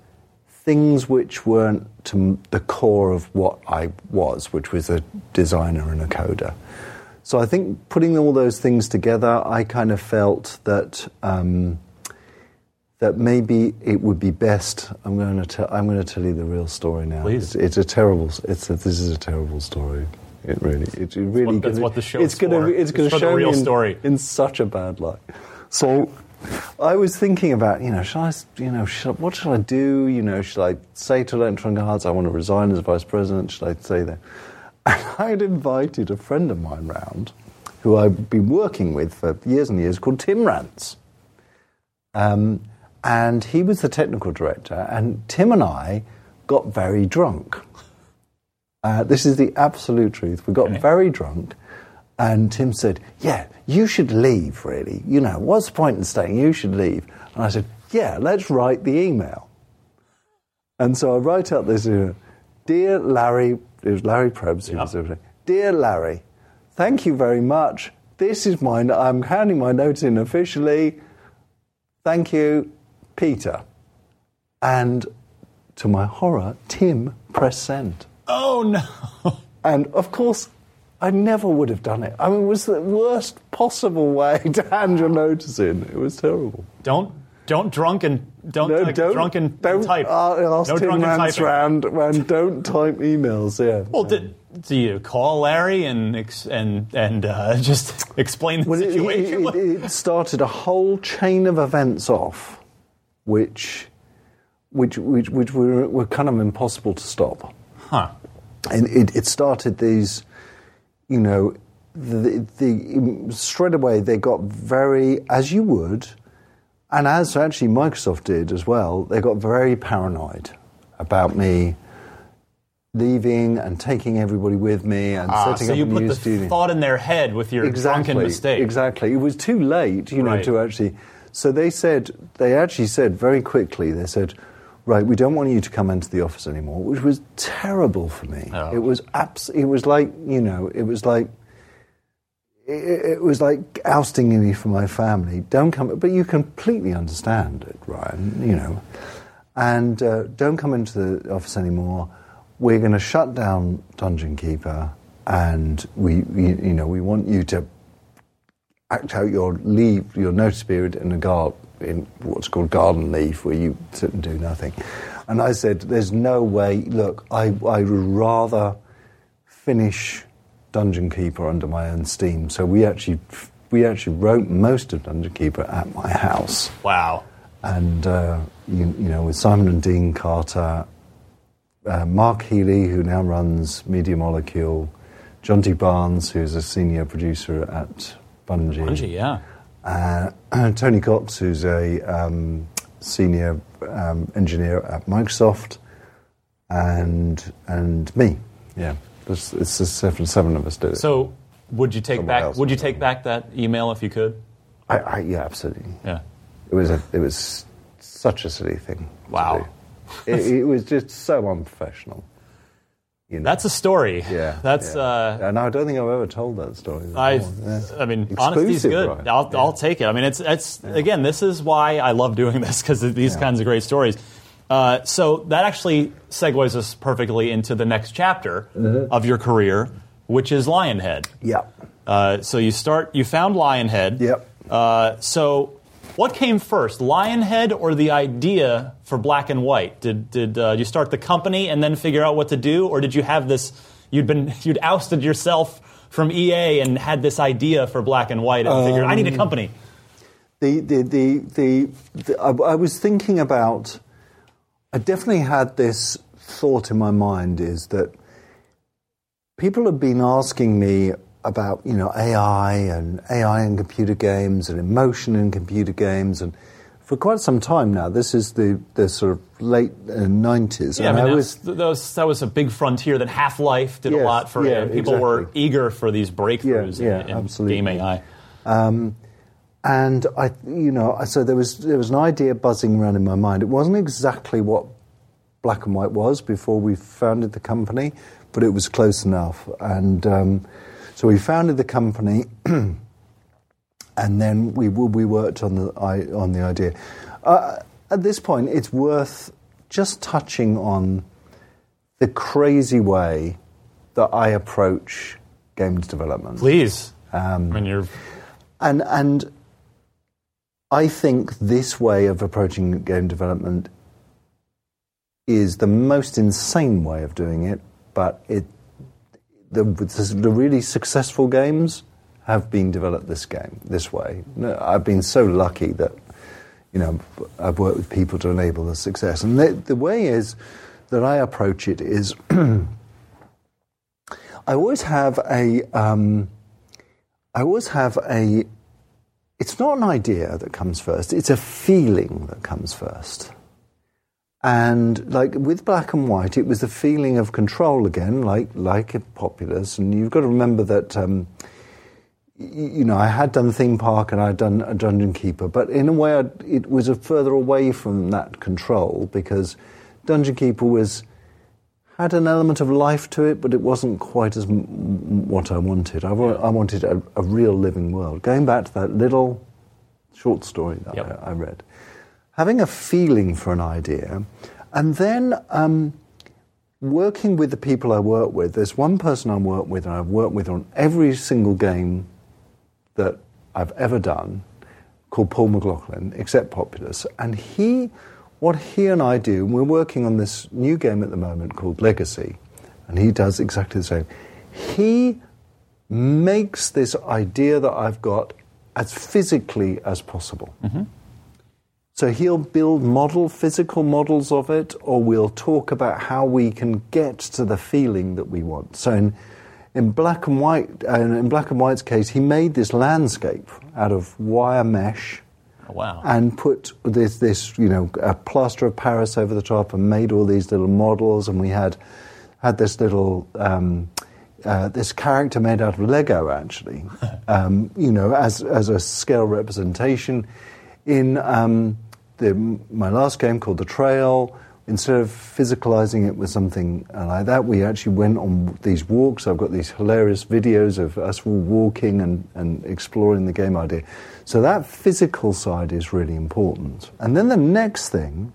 things which weren't to the core of what I was, which was a designer and a coder. So I think putting all those things together, I kind of felt that. Um, that maybe it would be best. I'm going to tell. I'm going to tell you the real story now. Please. It's, it's a terrible. It's a, this is a terrible story. It really. It, really. what- that's what the show's It's going for. to. It's going to the show real me in, story. in such a bad light. So, I was thinking about. You know, should I? You know, should, I- what should I do? You know, should I say to Electronic Arts I want to resign as vice president? Should I say that? And I'd invited a friend of mine round, who I've been working with for years and years, called Tim Rance. Um, and he was the technical director, and Tim and I got very drunk. Uh, this is the absolute truth. We got Okay. very drunk, and Tim said, Yeah, you should leave, really. You know, what's the point in staying? You should leave. And I said, Yeah, let's write the email. And so I write out this uh, Dear Larry, it was Larry Probst who was there. Dear Larry, thank you very much. This is my, I'm handing my notes in officially. Thank you, Peter. And to my horror, Tim pressed send. Oh no! And of course, I never would have done it. I mean, it was the worst possible way to hand your notice in. It was terrible. Don't Don't drunk and don't, No, type, don't, drunk and don't type. uh, no drunken typing. round when don't type emails. Yeah. Well, did, do you call Larry and and and uh, just explain the Well, situation? it, it, it started a whole chain of events off, which, which, which, which were, were kind of impossible to stop. huh? and it, it started these, you know, the, the straight away they got very, as you would, and as actually Microsoft did as well. They got very paranoid about me leaving and taking everybody with me and Ah, setting so up you a put the studio thought in their head with your drunken mistake. Exactly. It was too late, you know, Right. to actually. So they said, they actually said very quickly, they said, right, we don't want you to come into the office anymore, which was terrible for me. Oh. It was abs- It was like, you know, it was like. It, was like ousting me from my family. Don't come, but you completely understand it, Ryan. You know, and uh, don't come into the office anymore. We're going to shut down Dungeon Keeper, and we, we, you know, we want you to act out your leave, your notice period in a guard, in what's called garden leave, where you sit and do nothing. And I said, "There's no way. Look, I, I would rather finish Dungeon Keeper under my own steam." So we actually, we actually wrote most of Dungeon Keeper at my house Wow. and uh, you, you know with Simon and Dean Carter, uh, Mark Healey, who now runs Media Molecule, Jonty Barnes, who's a senior producer at Bungie, Bungie, yeah. uh, Tony Cox, who's a um, senior um, engineer at Microsoft, and and me. Yeah, it's, it's the seven, of us did it. So would you take Someone back? Would you take back that email if you could? I, I, yeah, absolutely. Yeah. It was a, it was such a silly thing. Wow. It, it was just so unprofessional. You know? That's a story. yeah. That's. yeah. Uh, and I don't think I've ever told that story. I. Yeah. I mean, honesty's Exclusive, good. right. I'll, Yeah. I'll take it. I mean, it's, it's again, this is why I love doing this because these kinds of great stories. Uh, so that actually segues us perfectly into the next chapter Mm-hmm. of your career, which is Lionhead. Yeah. Uh, so you start, you found Lionhead. Yep. Uh, so what came first, Lionhead or the idea for Black and White? Did did uh, you start the company and then figure out what to do, or did you have this? You'd been you'd ousted yourself from EA and had this idea for Black and White and figured I need Um, a company. The, the, the, the, the I, I was thinking about, I definitely had this thought in my mind is that people have been asking me about, you know, AI and AI in computer games and emotion in computer games and for quite some time now. This is the, the sort of late uh, 90s. Yeah, I mean, I that was, that was that was a big frontier that Half Life did a lot for. yeah, and people were eager for these breakthroughs Yeah, in, yeah, in absolutely. game AI. Um, and I, you know, so there was there was an idea buzzing around in my mind. It wasn't exactly what Black and White was before we founded the company, but it was close enough. And um, so we founded the company, and then we we worked on the on the idea. Uh, at this point, it's worth just touching on the crazy way that I approach games development. Please, Um, I mean, you're and and I think this way of approaching game development is the most insane way of doing it, but it the, the really successful games have been developed this game this way. I've been so lucky that you know I've worked with people to enable the success, and the, the way is that I approach it is I always have a um, I always have a. It's not an idea that comes first. It's a feeling that comes first. And like with black and white, it was the feeling of control again, like like a Populous. And you've got to remember that. Um, you know, I had done theme park and I'd done a dungeon keeper, but in a way, I'd, it was a further away from that control because dungeon keeper was had an element of life to it, but it wasn't quite as m- what I wanted. I, wa- I wanted a, a real living world. Going back to that little short story that Yep. I, I read, having a feeling for an idea, and then um, working with the people I work with. There's one person I work with, and I've worked with on every single game that I've ever done, called Paul McLaughlin, except Populous, and he, what he and I do, and we're working on this new game at the moment called Legacy, and he does exactly the same. He makes this idea that I've got as physically as possible. So he'll build model, physical models of it, or we'll talk about how we can get to the feeling that we want. So in, in black and white, uh, in black and white's case, he made this landscape out of wire mesh Oh, wow. and put this, this, you know, a plaster of Paris over the top and made all these little models. And we had had this little um, uh, this character made out of Lego, actually, um, you know, as as a scale representation. In um, the, my last game called The Trail, instead of physicalizing it with something like that, we actually went on these walks. I've got these hilarious videos of us all walking and, and exploring the game idea. So that physical side is really important. And then the next thing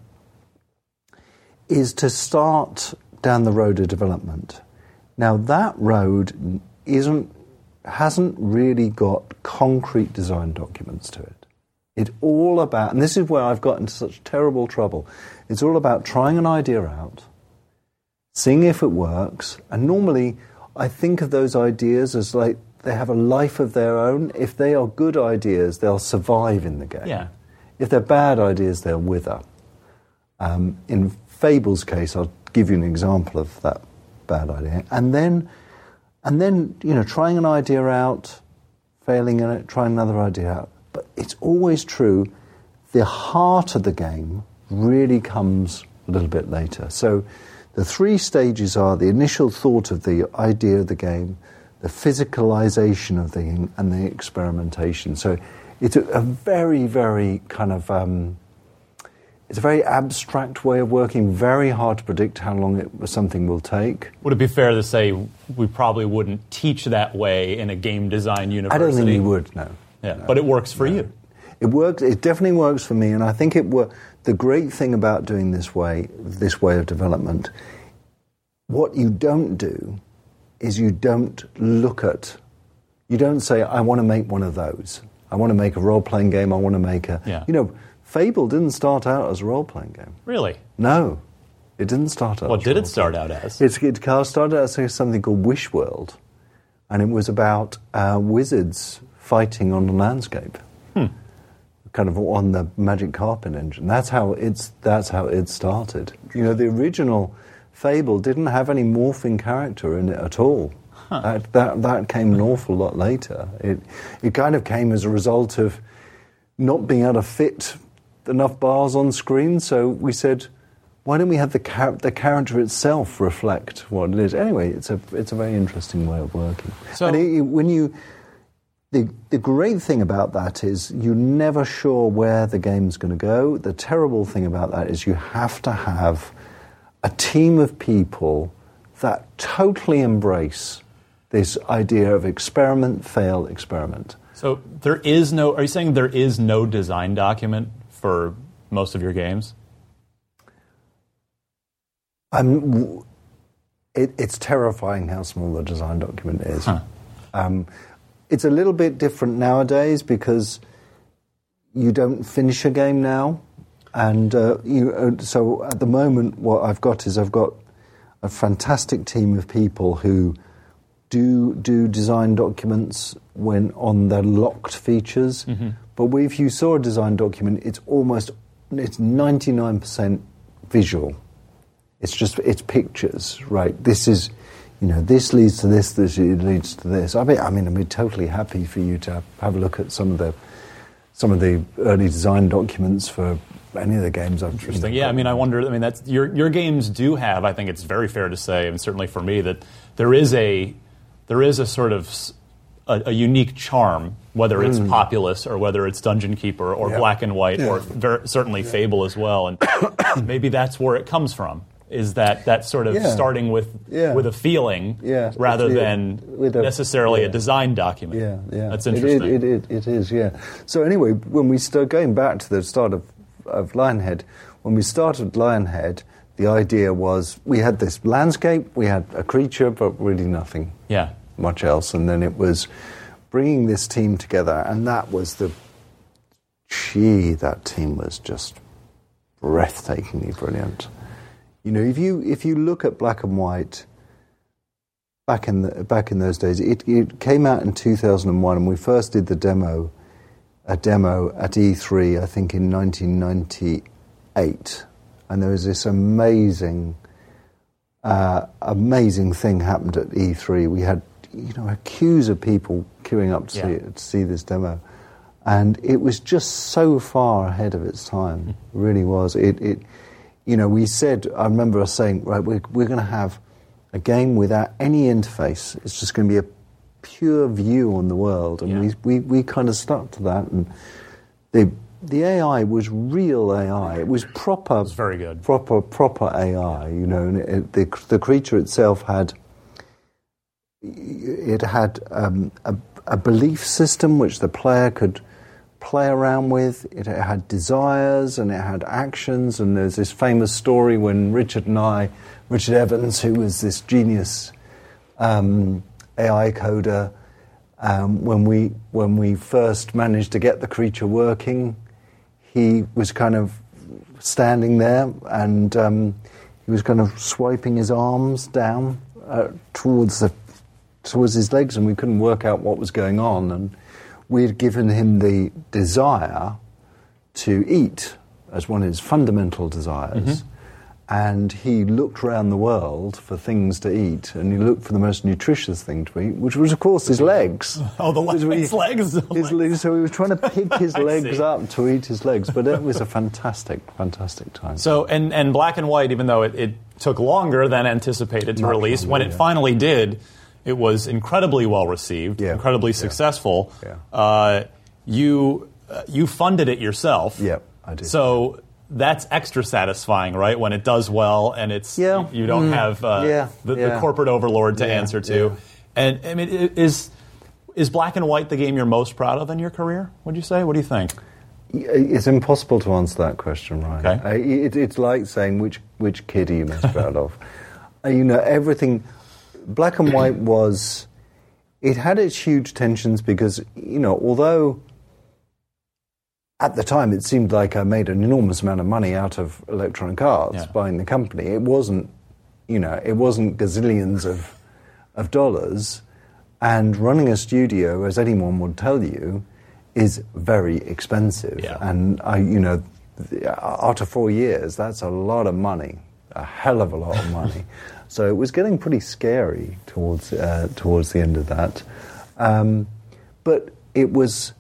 is to start down the road of development. Now that road isn't hasn't really got concrete design documents to it. It's all about, and this is where I've got into such terrible trouble. It's all about trying an idea out, seeing if it works, and normally I think of those ideas as like they have a life of their own. If they are good ideas, they'll survive in the game. Yeah. If they're bad ideas, they'll wither. Um, in Fable's case, I'll give you an example of that bad idea, and then, and then you know, trying an idea out, failing in it, trying another idea out. But it's always true. The heart of the game really comes a little bit later. So, the three stages are the initial thought of the idea of the game, the physicalization of the and the experimentation. So, it's a, a very, very kind of um, it's a very abstract way of working, very hard to predict how long it, something will take. Would it be fair to say we probably wouldn't teach that way in a game design university? I don't think we would, no. Yeah, but it works for you. It works. It definitely works for me, and I think it wor- The great thing about doing this way, this way of development, what you don't do is you don't look at. You don't say, "I want to make one of those. I want to make a role-playing game. I want to make a." Yeah. You know, Fable didn't start out as a role-playing game. Really? No, it didn't start out. What did it start out as? It's, it started out as something called Wish World, and it was about uh, wizards fighting on the landscape, kind of on the Magic Carpet engine. That's how it's. That's how it started. You know, the original Fable didn't have any morphing character in it at all. That, that that came an awful lot later. It it kind of came as a result of not being able to fit enough bars on screen. So we said, why don't we have the char- the character itself reflect what it is? Anyway, it's a it's a very interesting way of working. So- and it, when you the the great thing about that is you're never sure where the game's going to go. The terrible thing about that is you have to have a team of people that totally embrace this idea of experiment, fail, experiment. So there is no. Are you saying there is no design document for most of your games? Um, it, it's terrifying how small the design document is. Um, it's a little bit different nowadays because you don't finish a game now, and uh, you. Uh, so at the moment, what I've got is I've got a fantastic team of people who do do design documents when on the locked features. But if you saw a design document, it's almost it's ninety nine percent visual. It's just it's pictures, right? This is, you know, this leads to this. This leads to this. I mean, I mean, I'd be totally happy for you to have a look at some of the some of the early design documents for any of the games I've Interesting. Yeah, I mean, I wonder. I mean, that's your your games do have. I think it's very fair to say, and certainly for me, that there is a there is a sort of a, a unique charm, whether it's Populous or whether it's Dungeon Keeper or Mm. Yeah. Black and White or ver- certainly Fable as well, and maybe that's where it comes from. Is that that sort of Yeah. starting with Yeah. with a feeling Yeah. rather Yeah. than With a- necessarily a design document? Yeah, yeah. that's interesting. It, it, it, it is, yeah. So anyway, when we start going back to the start of, of Lionhead, when we started Lionhead, the idea was we had this landscape, we had a creature, but really nothing yeah. much else. And then it was bringing this team together, and that was the gee, that team was just breathtakingly brilliant. You know, if you if you look at Black and White back in the, back in those days, it, it came out in 2001, and we first did the demo, a demo at E3, I think in 1998, and there was this amazing, uh, amazing thing happened at E3. We had you know queues of people queuing up to, Yeah. see, to see this demo. And it was just so far ahead of its time. It really was. It, it, you know, we said. I remember us saying, right, we're, we're going to have a game without any interface. It's just going to be a pure view on the world, and Yeah. we, we, we kind of stuck to that. And the the AI was real AI. It was proper. It was very good. Proper proper AI. You know, and it, the the creature itself had it had um, a, a belief system which the player could play around with. It had desires and it had actions. And there's this famous story when Richard and I, Richard Evans, who was this genius um, AI coder, um, when we when we first managed to get the creature working, he was kind of standing there and um, he was kind of swiping his arms down uh, towards the towards his legs, and we couldn't work out what was going on. And we had given him the desire to eat as one of his fundamental desires. And he looked around the world for things to eat, and he looked for the most nutritious thing to eat, which was, of course, his legs. Oh, the we- his legs. his legs. legs. So he was trying to pick his legs up to eat his legs, but it was a fantastic, fantastic time. So, and, and Black and White, even though it, it took longer than anticipated to Much release, longer, when it yeah. finally did, it was incredibly well received, Yeah. incredibly Yeah. successful. Yeah. Uh, you uh, you funded it yourself. Yep, I did. So that's extra satisfying, right? When it does well and it's Yeah. you don't Mm. have uh, Yeah, the, the corporate overlord to Yeah, answer to. yeah. And I mean, is is Black and White the game you're most proud of in your career? Would you say? What do you think? It's impossible to answer that question, right? Okay. Uh, it, it's like saying which which kid are you most proud of? Uh, you know, everything. Black and White was. It had its huge tensions because you know, although at the time it seemed like I made an enormous amount of money out of Electronic Arts Yeah. buying the company, it wasn't. You know, it wasn't gazillions of of dollars, and running a studio, as anyone would tell you, is very expensive. Yeah. And I, you know, after four years, that's a lot of money, a hell of a lot of money. so it was getting pretty scary towards uh, towards the end of that. Um, but it was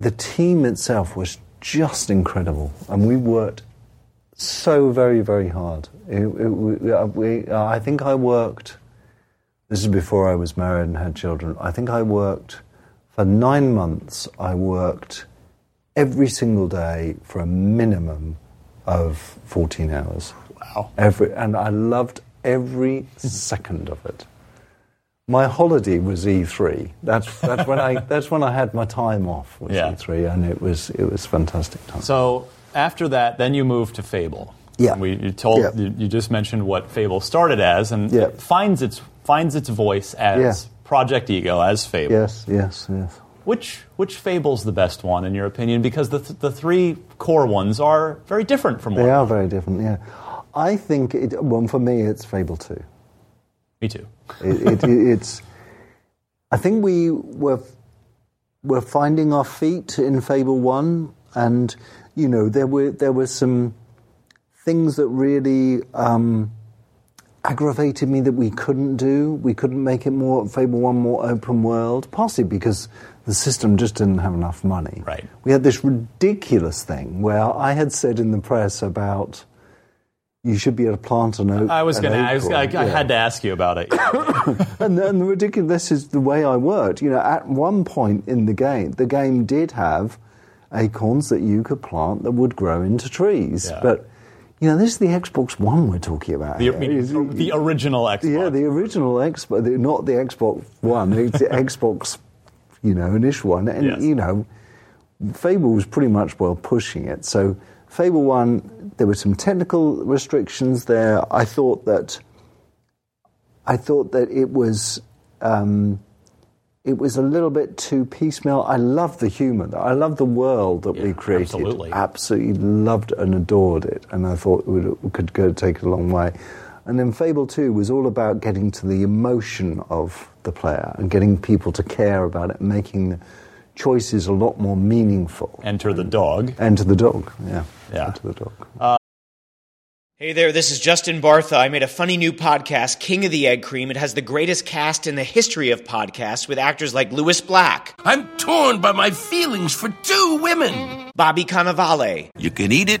the team itself was just incredible, and we worked so very very hard. It, it, we, uh, we, uh, I think I worked. This is before I was married and had children. I think I worked for nine months. I worked every single day for a minimum of 14 hours. Wow. Every, and I loved every second of it. My holiday was E3. That's, that's, when I, that's when I had my time off, was Yeah. E3, and it was, it was fantastic time. So after that, then you moved to Fable. Yeah. We, you told Yeah. you, you just mentioned what Fable started as, and Yeah. it finds its finds its voice as Yeah. Project Ego as Fable. yes, yes, yes. Which which Fable's the best one in your opinion? Because the th- the three core ones are very different from one. They are very different, yeah. I think, it, well, for me, it's Fable 2. Me too. It, it, it's. I think we were were finding our feet in Fable One, and you know there were there were some things that really um, aggravated me that we couldn't do. We couldn't make it more Fable One more open world, partly because the system just didn't have enough money. Right. We had this ridiculous thing where I had said in the press about. You should be able to plant an oak. I was going to. I, was, I, Yeah had to ask you about it. and, and the ridiculous this is the way I worked. You know, at one point in the game, the game did have acorns that you could plant that would grow into trees. Yeah. But you know, this is the Xbox One we're talking about. the. I mean, the original Xbox. yeah, the original Xbox, not the Xbox One, it's the Xbox, you know, initial one. And Yes. you know, Fable was pretty much well pushing it. So Fable One, there were some technical restrictions there. I thought that I thought that it was um, it was a little bit too piecemeal. I love the humour. I love the world that we created. absolutely. Absolutely loved and adored it, and I thought it, would, it could go take it a long way. And then Fable 2 was all about getting to the emotion of the player and getting people to care about it making the is a lot more meaningful. Enter the dog. Enter the dog, yeah. Yeah. Enter the dog. Uh, hey there, this is Justin Bartha. I made a funny new podcast, King of the Egg Cream. It has the greatest cast in the history of podcasts with actors like Lewis Black, I'm torn by my feelings for two women. Bobby Cannavale, You can eat it,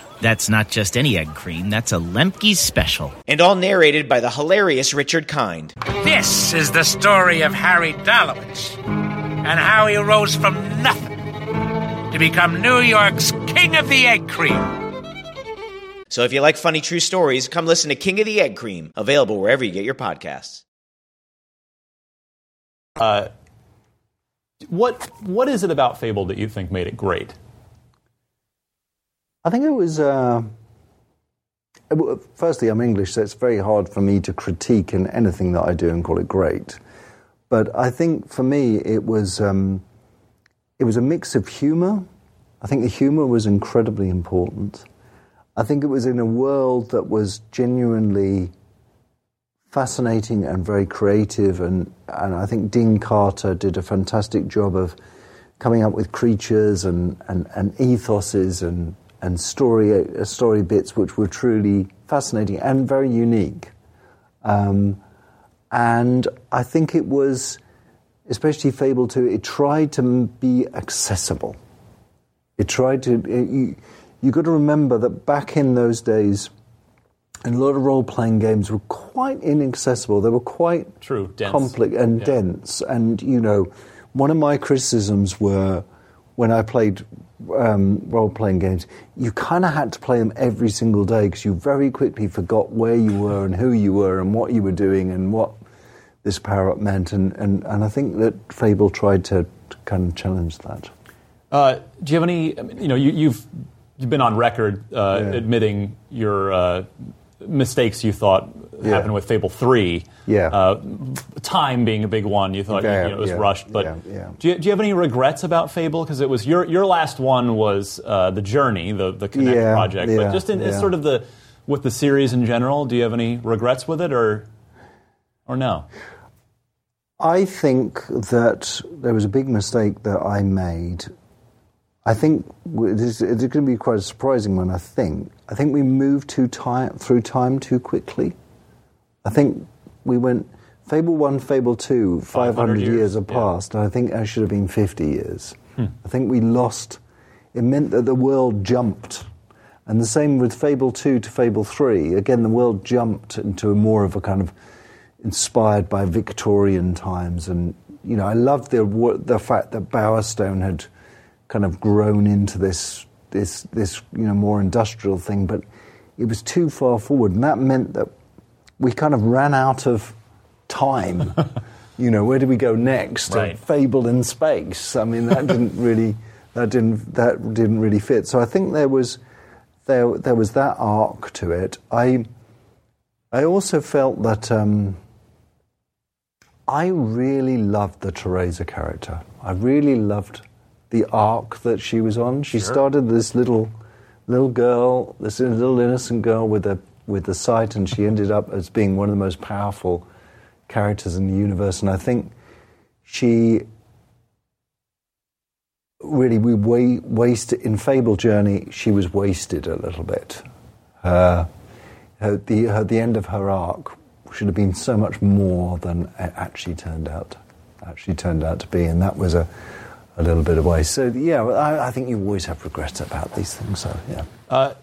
That's not just any egg cream, that's a Lemke's special. and all narrated by the hilarious Richard Kind. This is the story of Harry Dalowitz and how he rose from nothing to become New York's King of the Egg Cream. So if you like funny true stories, come listen to King of the Egg Cream, available wherever you get your podcasts. Uh, what what is it about Fable that you think made it great? I think it was. Uh, uh, firstly, I'm English, so it's very hard for me to critique in anything that I do and call it great. But I think for me, it was um, it was a mix of humour. I think the humour was incredibly important. I think it was in a world that was genuinely fascinating and very creative, and, and I think Dean Carter did a fantastic job of coming up with creatures and, and, and ethoses and, and story, uh, story bits which were truly fascinating and very unique. Um, and I think it was, especially Fable 2, it tried to be accessible. It tried to. It, you, you got to remember that back in those days, and a lot of role playing games were quite inaccessible. They were quite True, dense. complex and Yeah. dense. And you know, one of my criticisms were when I played um, role playing games, you kind of had to play them every single day because you very quickly forgot where you were and who you were and what you were doing and what this power up meant. And, and, and I think that Fable tried to, to kind of challenge that. Uh, do you have any? I mean, you know, you, you've you've been on record uh, Yeah. admitting your uh, mistakes you thought Yeah. happened with Fable Three. Yeah. Uh, time being a big one. You thought Yeah, you know, it was yeah, rushed, but. Do, you, do you have any regrets about Fable? Because it was your your last one was uh, the Journey, the the Kinect project. but just in it's yeah. sort of the with the series in general, do you have any regrets with it, or or no? I think that there was a big mistake that I made. I think this it's going to be quite a surprising one. I think I think we moved too time through time too quickly. I think we went Fable One, Fable Two, five 500 hundred years, years have yeah. and I think that should have been fifty years. Hmm. I think we lost. It meant that the world jumped, and the same with Fable Two to Fable Three. Again, the world jumped into a more of a kind of inspired by Victorian times, and you know, I love the the fact that Bowerstone had kind of grown into this this this you know more industrial thing, but it was too far forward, and that meant that we kind of ran out of time. you know, where do we go next? Right. Fable in space. I mean, that didn't really that didn't that didn't really fit. So I think there was there there was that arc to it. I I also felt that um, I really loved the Theresa character. I really loved the arc that she was on. She started this little little girl, this little innocent girl with a with the sight, and she ended up as being one of the most powerful characters in the universe. And I think she really we wa- wasted in Fable Journey. She was wasted a little bit. Her, her, the her, the end of her arc should have been so much more than it actually turned out. Actually turned out to be, and that was a a little bit away. So yeah, I, I think you always have regrets about these things. So yeah. Uh,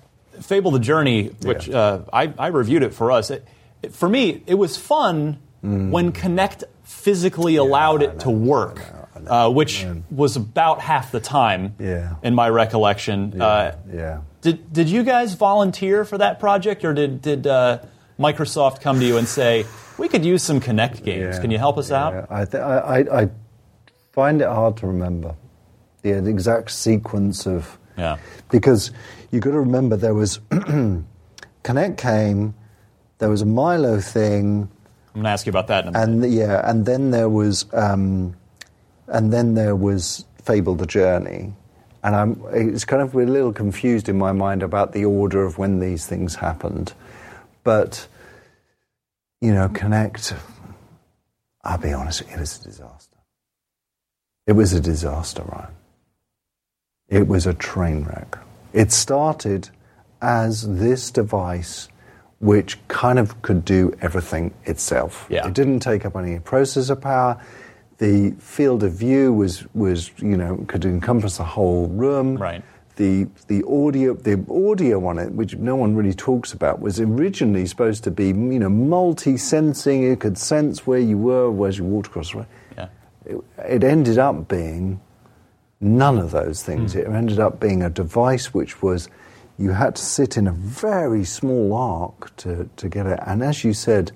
Fable: The Journey, which uh, I, I reviewed it for us. It, it- for me, it was fun when Kinect physically allowed it to work, uh, which was about half the time, Yeah. in my recollection. Uh, yeah. did Did you guys volunteer for that project, or did did uh, Microsoft come to you and say we could use some Kinect games? Yeah, Can you help us yeah. out? I, th- I, I, I find it hard to remember the, exact sequence of Yeah. because you've got to remember there was Kinect came, there was a Milo thing, I'm going to ask you about that in a minute. and yeah, and then there was um, and then there was Fable: The Journey, and I'm it's kind of we're a little confused in my mind about the order of when these things happened, but you know, Kinect. I'll be honest, it was a disaster. It was a disaster, Ryan. It was a train wreck. It started as this device which kind of could do everything itself. Yeah. It didn't take up any processor power. The field of view was, was you know, could encompass the whole room. Right. The, the audio the audio on it, which no one really talks about, was originally supposed to be you know multi-sensing. It could sense where you were as you walked across the road. It, ended up being none of those things. Hmm. It ended up being a device which was you had to sit in a very small arc to, to get it. And as you said,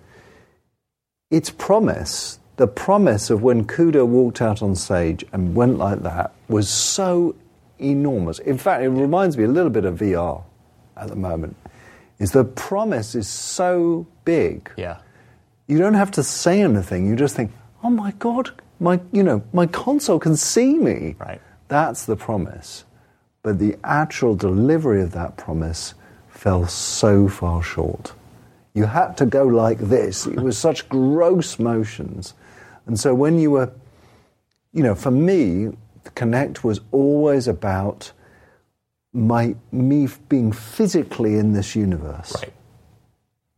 its promise, the promise of when Kudo walked out on stage and went like that, was so enormous. In fact, it reminds me a little bit of VR at the moment. Is the promise is so big Yeah. you don't have to say anything. You just think, "Oh my God, my you know my console can see me." Right. That's the promise, but the actual delivery of that promise fell so far short. You had to go like this. It was such gross motions, and so when you were, you know, for me, the Kinect was always about my me being physically in this universe Right.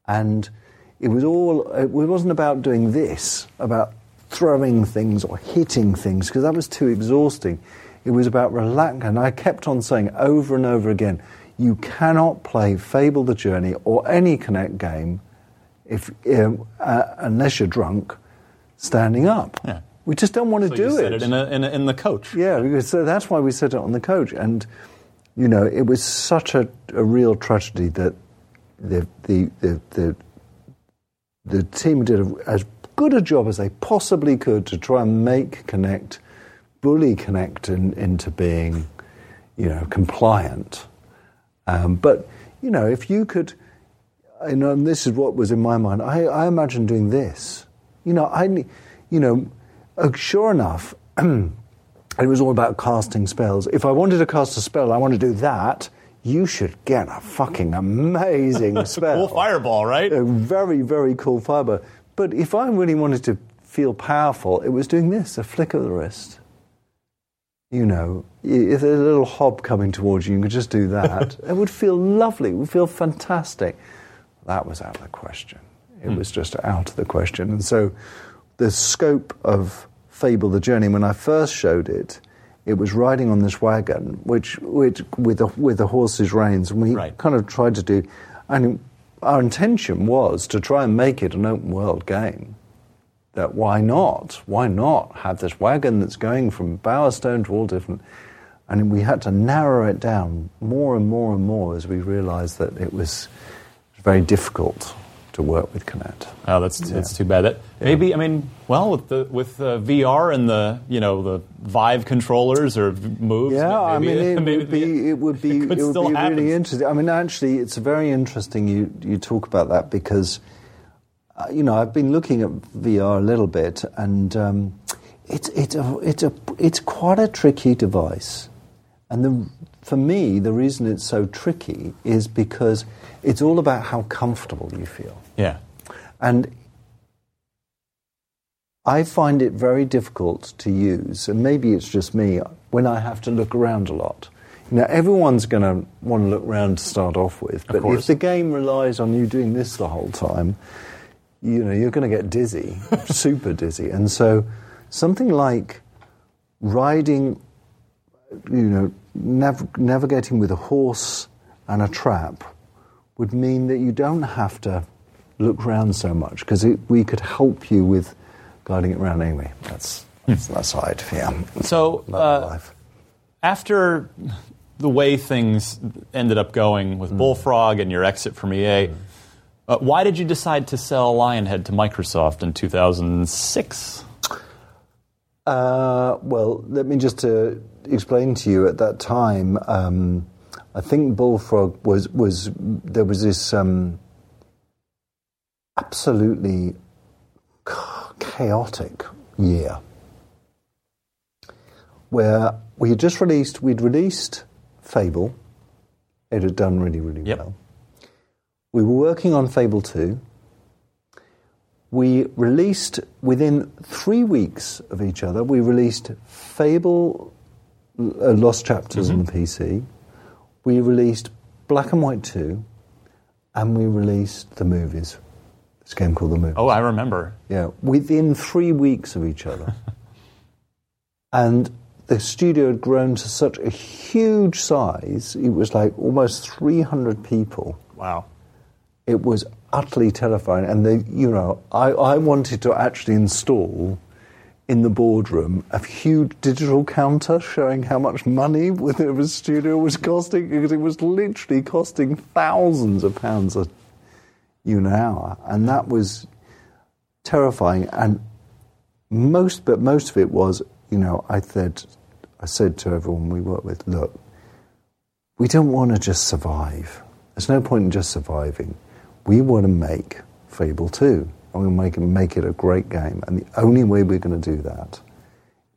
and it was all it wasn't about doing this about throwing things or hitting things because that was too exhausting it was about relaxing and i kept on saying over and over again you cannot play fable the journey or any Kinect game if um, uh, unless you're drunk standing up Yeah. we just don't want to So do it it in, a, in, a, in the coach. yeah, because, so that's why we set it on the coach. And, you know, it was such a, a real tragedy that the, the, the, the, the team did a, as good a job as they possibly could to try and make Kinect, bully Kinect in, into being, you know, compliant. Um, but, you know, if you could, you know, and this is what was in my mind, I, I imagine doing this. You know, I, you know, uh, sure enough, it was all about casting spells. If I wanted to cast a spell, I want to do that. You should get a fucking amazing spell. Cool fireball, right? A very, very cool fiber. But if I really wanted to feel powerful, it was doing this a flick of the wrist. You know, if there's a little hob coming towards you, you could just do that. it would feel lovely. It would feel fantastic. That was out of the question. It hmm. was just out of the question. And so the scope of Fable the Journey, when I first showed it, it was riding on this wagon, which, which with, the, with the horse's reins, and we Right. kind of tried to do. And our intention was to try and make it an open world game. That why not? Why not have this wagon that's going from Bowerstone to all different? And we had to narrow it down more and more and more as we realised that it was very difficult to work with Kinect. Oh, that's that's too bad. That maybe I mean, well, with the with uh, VR and the you know the Vive controllers or v- moves. Yeah, I mean, it maybe would be it would be it it would still be happen. really interesting. I mean, actually, it's very interesting you you talk about that because uh, you know I've been looking at VR a little bit, and um, it's it's a it's a it's quite a tricky device, and the for me the reason it's so tricky is because it's all about how comfortable you feel. Yeah. And I find it very difficult to use, and maybe it's just me, when I have to look around a lot. Now, everyone's going to want to look around to start off with, but if the game relies on you doing this the whole time, you know, you're going to get dizzy, super dizzy. And so, something like riding, you know, nav- navigating with a horse and a trap would mean that you don't have to look around so much because we could help you with guiding it around anyway. That's that's that side. Yeah. So uh, after the way things ended up going with Bullfrog and your exit from EA. Uh, why did you decide to sell Lionhead to Microsoft in 2006? Uh, well, let me just uh, explain to you. At that time, um, I think Bullfrog was was there was this um, absolutely chaotic year where we had just released we'd released Fable. It had done really really well. We were working on Fable two. We released within three weeks of each other. We released Fable uh, Lost Chapters on the PC. We released Black and White two, and we released the movies. This game called the movies. Oh, I remember. Yeah, within three weeks of each other. and the studio had grown to such a huge size, it was like almost 300 people. Wow. It was utterly terrifying. And, they, you know, I, I wanted to actually install in the boardroom a huge digital counter showing how much money a studio was costing, because it was literally costing thousands of pounds a you know, hour. And that was terrifying. And most, but most of it was, you know, I said, I said to everyone we work with, look, we don't want to just survive. There's no point in just surviving. We want to make Fable 2. And we want to make it, make it a great game. And the only way we're going to do that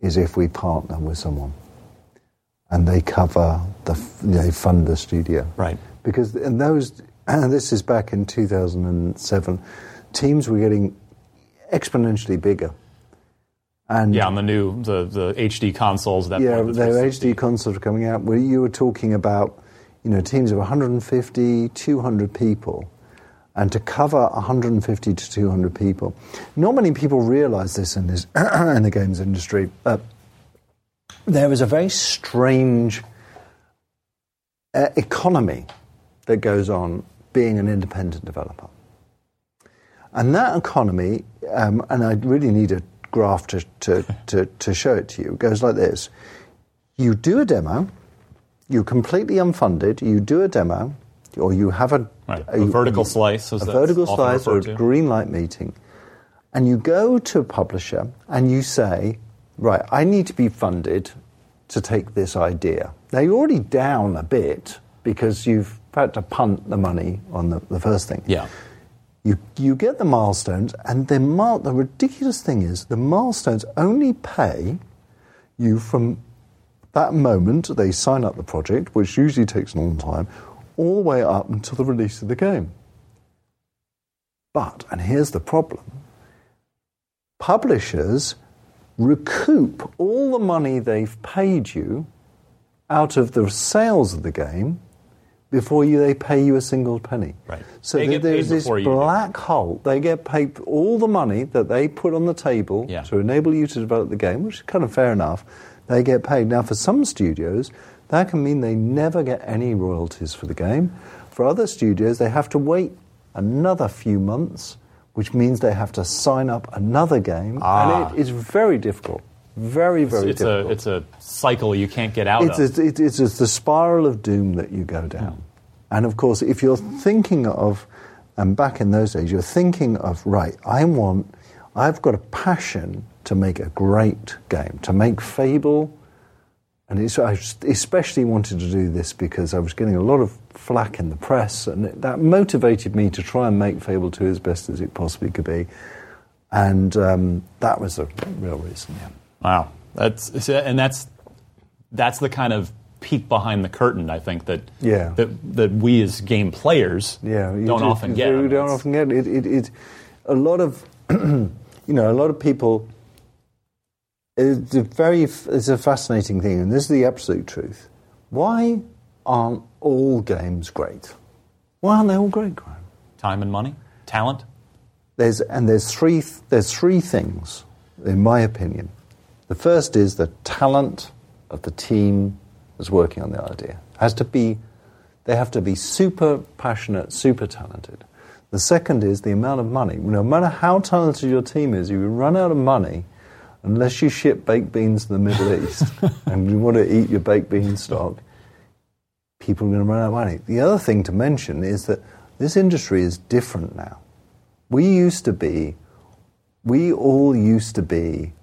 is if we partner with someone. And they cover the, they fund the studio. Right. Because in those, and this is back in 2007, teams were getting exponentially bigger. And Yeah, on the new the, the HD consoles. That yeah, the HD consoles were coming out. Where you were talking about, you know, teams of 150, 200 people, and to cover 150 to 200 people. Not many people realise this in this in the games industry, but there is a very strange uh, economy that goes on being an independent developer. And that economy, um, and I really need a graph to, to, to, to show it to you, it goes like this. You do a demo, you're completely unfunded, you do a demo, or you have uh, a, Right, a vertical slice, a vertical slice or a to. green light meeting, and you go to a publisher and you say, right, I need to be funded to take this idea. Now you're already down a bit because you've had to punt the money on the, the first thing. Yeah. You, you get the milestones, and the, mile, the ridiculous thing is the milestones only pay you from that moment they sign up the project, which usually takes a long time, all the way up until the release of the game. But, and here's the problem publishers recoup all the money they've paid you out of the sales of the game before you, they pay you a single penny. Right. So They there- get paid there's this before you do. black hole. They get paid all the money that they put on the table Yeah. to enable you to develop the game, which is kind of fair enough. They get paid. Now, for some studios, that can mean they never get any royalties for the game. For other studios, they have to wait another few months, which means they have to sign up another game, Ah. and it is very difficult. Very, very it's difficult. a it's a cycle you can't get out It's, of. a, it- it's, it's the spiral of doom that you go down. And of course, if you're thinking of, and back in those days, you're thinking of, right, I want, I've got a passion to make a great game, to make Fable. And it's, I especially wanted to do this because I was getting a lot of flack in the press, and it, that motivated me to try and make Fable 2 as best as it possibly could be. And um, that was the real reason, yeah. Wow, that's and that's that's the kind of peek behind the curtain. I think that Yeah. that that we as game players yeah, you don't do- often you get. I do- mean, don't often get it. It, it. A lot of, you know, a lot of people. It's a very, it's a fascinating thing, and this is the absolute truth. Why aren't all games great? Why aren't they all great, Graham? time and money, talent. There's and there's three there's three things, in my opinion. The first is the talent of the team that's working on the idea. Has to be they have to be super passionate, super talented. The second is the amount of money. No matter how talented your team is, you run out of money unless you ship baked beans to the Middle East and you want to eat your baked bean stock. people are going to run out of money. The other thing to mention is that this industry is different now. We used to be, we all used to be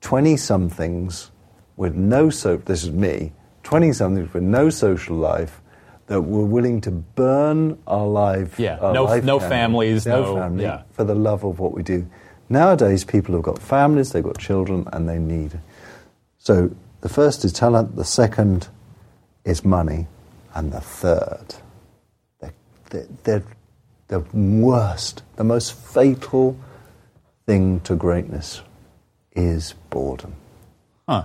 20 somethings with no so this is me 20 somethings with no social life that were willing to burn our life Yeah, our no- life no families, no- family yeah. for the love of what we do nowadays people have got families they've got children and they need so the first is talent the second is money and the third they're, they're, the worst the most fatal thing to greatness is boredom Huh.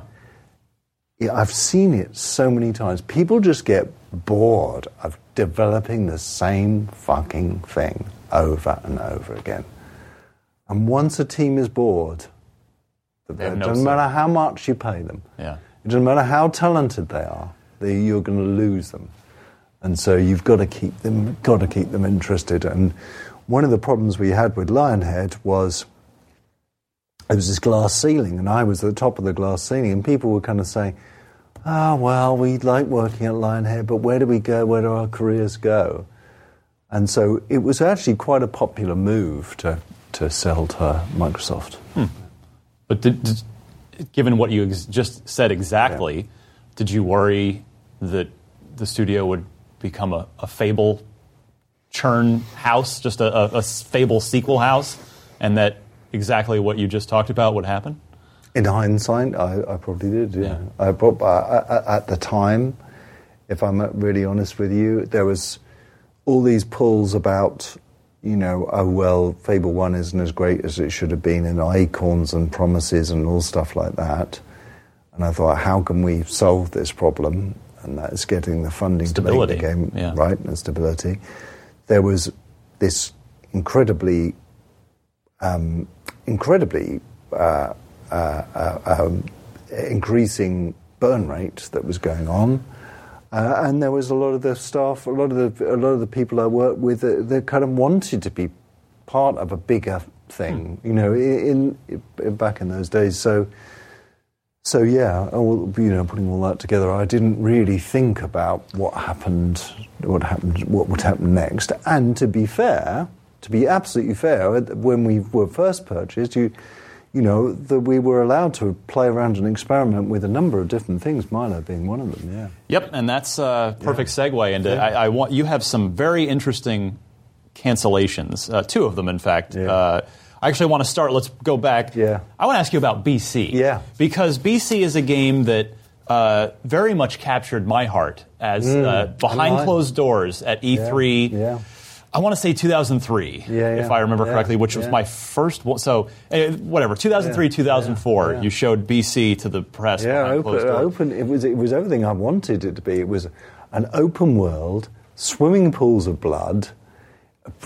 yeah, I've seen it so many times. People just get bored of developing the same fucking thing over and over again. And once a team is bored, it doesn't matter how much you pay them, Yeah. it doesn't matter how talented they are, they, you're going to lose them. And so you've got to keep them, got to keep them interested. And one of the problems we had with Lionhead was there was this glass ceiling, and I was at the top of the glass ceiling, and people were kind of saying, "Ah, well, we like working at Lionhead, but where do we go? Where do our careers go?" And so it was actually quite a popular move to to sell to Microsoft. Hmm. But did, did, given what you ex- just said exactly, did you worry that the studio would become a, a Fable churn house, just a, a, a Fable sequel house, and that exactly what you just talked about would happen? In hindsight, I, I probably did. Yeah, Yeah. I, prob- I, I, at the time, if I'm really honest with you, there was all these pulls about, you know, oh well, Fable One isn't as great as it should have been, and Acorns and promises and all stuff like that. And I thought, how can we solve this problem? And that's getting the funding to Stability, make the game yeah. right and stability. There was this incredibly um, incredibly uh, uh, uh, um, increasing burn rate that was going on. Uh, and there was a lot of the staff, a lot of the, a lot of the people I worked with, that, that kind of wanted to be part of a bigger thing, you know, in, in back in those days. So, so yeah, all, you know, putting all that together, I didn't really think about what happened, what happened, what would happen next. And to be fair, to be absolutely fair, when we were first purchased, you, you know, that we were allowed to play around and experiment with a number of different things. Milo being one of them. Yeah. Yep, and that's a perfect segue into. I, I want you have some very interesting cancellations. Uh, two of them, in fact. Yeah. Uh, I actually want to start. Let's go back. Yeah. I want to ask you about BC. Yeah. Because BC is a game that uh, very much captured my heart as uh, behind closed doors at E3. Mm. Yeah. I want to say 2003, Yeah, yeah. if I remember Yeah, correctly, which was my first. one. So, eh, whatever, 2003, Yeah, 2004, yeah. you showed BC to the press. Yeah, open, open. It was it was everything I wanted it to be. It was an open world, swimming pools of blood.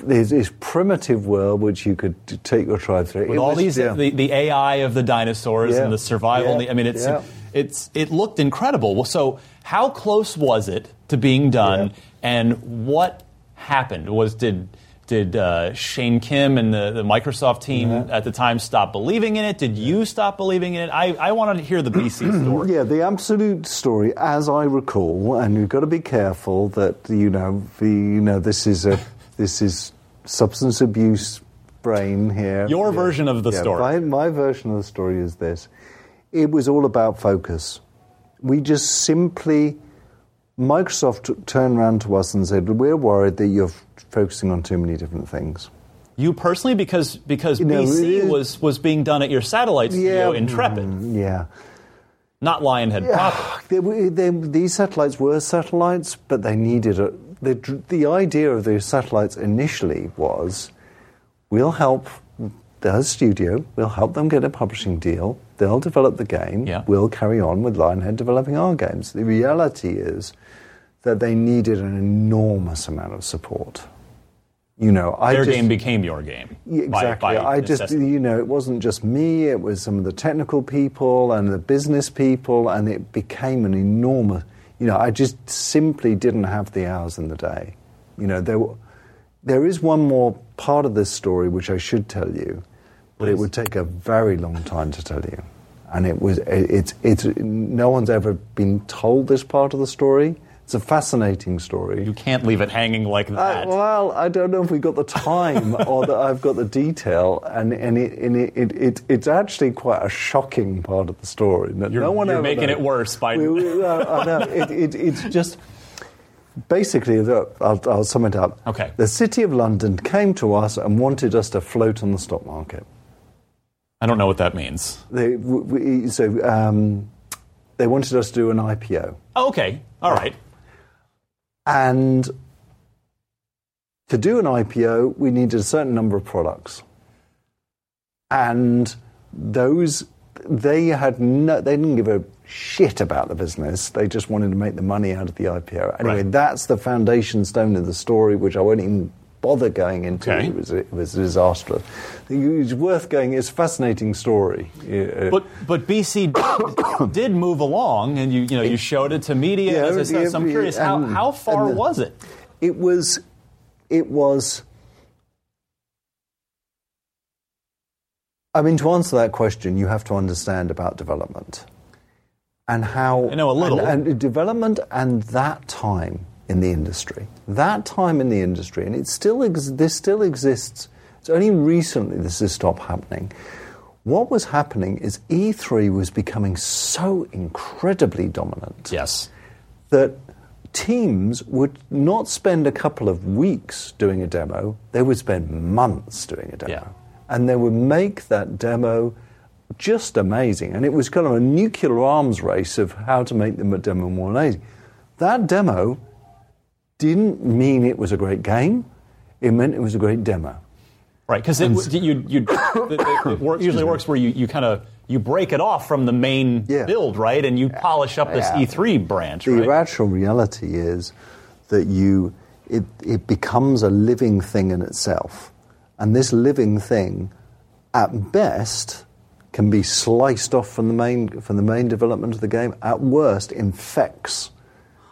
There's this primitive world which you could take your tribe through. with It all was- these the, the AI of the dinosaurs and the survival. I mean, it's it's it looked incredible. Well, So, how close was it to being done, and what happened? Was did did uh, Shane Kim and the, the Microsoft team at the time stop believing in it? Did you stop believing in it? I, I wanted to hear the BC story. Yeah, the absolute story, as I recall, and you've got to be careful that you know the you know this is a this is substance abuse brain here. Your Yeah. version of the Yeah, story. My, my version of the story is this: it was all about focus. We just simply Microsoft turned around to us and said, "We're worried that you're f- focusing on too many different things." You personally, because because You know, BC was was being done at your satellite studio, Intrepid, mm, yeah. not Lionhead proper. They, they, these satellites were satellites, but they needed a. The, the idea of these satellites initially was we'll help the studio, we'll help them get a publishing deal, they'll develop the game, Yeah. we'll carry on with Lionhead developing our games. The reality is that they needed an enormous amount of support. You know, I Their just, game became your game. yeah, by- exactly. by I just, necessity. you know, it wasn't just me, it was some of the technical people and the business people, and it became an enormous, you know, I just simply didn't have the hours in the day. You know, there, there is one more part of this story which I should tell you, but it would take a very long time to tell you. And it was, it, it's, it's, no one's ever been told this part of the story, It's a fascinating story. You can't leave it hanging like Uh, that. well, I don't know if we got the time or that I've got the detail, and, and, it, and it, it, it, it's actually quite a shocking part of the story. that You're- no one you're making knows. it worse by- We- we- uh, I know. It, it, it's just basically. look, I'll, I'll sum it up. Okay. The City of London came to us and wanted us to float on the stock market. I don't know what that means. They, we, so um, they wanted us to do an IPO. Oh, okay. All right. And to do an IPO, we needed a certain number of products. And those, they had no, they didn't give a shit about the business. They just wanted to make the money out of the IPO. Anyway, Right. that's the foundation stone of the story, which I won't even bother going into. Okay. It, was, it was disastrous. It's worth going, it's a fascinating story. Uh, But but BC did, move along, and you you know you showed it to media. Yeah, said, so I'm curious how, and- how far and the- was it? it was it was I mean to answer that question you have to understand about development and how I know a little. and, and development and that time in the industry that time in the industry and it still ex- this still exists it's only recently this has stopped happening what was happening is E3 was becoming so incredibly dominant Yes. that teams would not spend a couple of weeks doing a demo, they would spend months doing a demo. Yeah. And they would make that demo just amazing. And it was kind of a nuclear arms race of how to make the demo more amazing. That demo didn't mean it was a great game, it meant it was a great demo. Right, because it, you, you, it, it work, usually works where you, you kind of you break it off from the main Yeah. build, right, and you polish up this Yeah. E3 branch, The right? actual reality is that you it, it becomes a living thing in itself. And this living thing, at best, can be sliced off from the main from the main development of the game. At worst, infects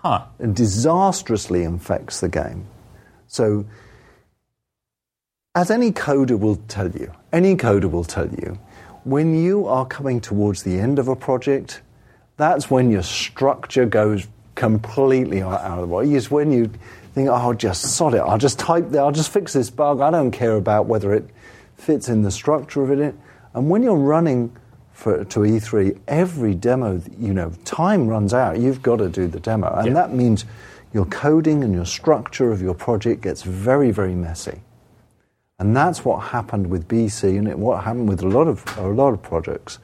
Huh. and disastrously infects the game. So, as any coder will tell you, any coder will tell you, when you are coming towards the end of a project, that's when your structure goes completely out of the way. It's when you think, oh, I'll just sod it. I'll just type, there. I'll just fix this bug. I don't care about whether it fits in the structure of it. And when you're running for, to E3, every demo, you know, time runs out. You've got to do the demo. And Yeah. that means your coding and your structure of your project gets very, very messy. And that's what happened with BC and it, what happened with a lot of a lot of projects.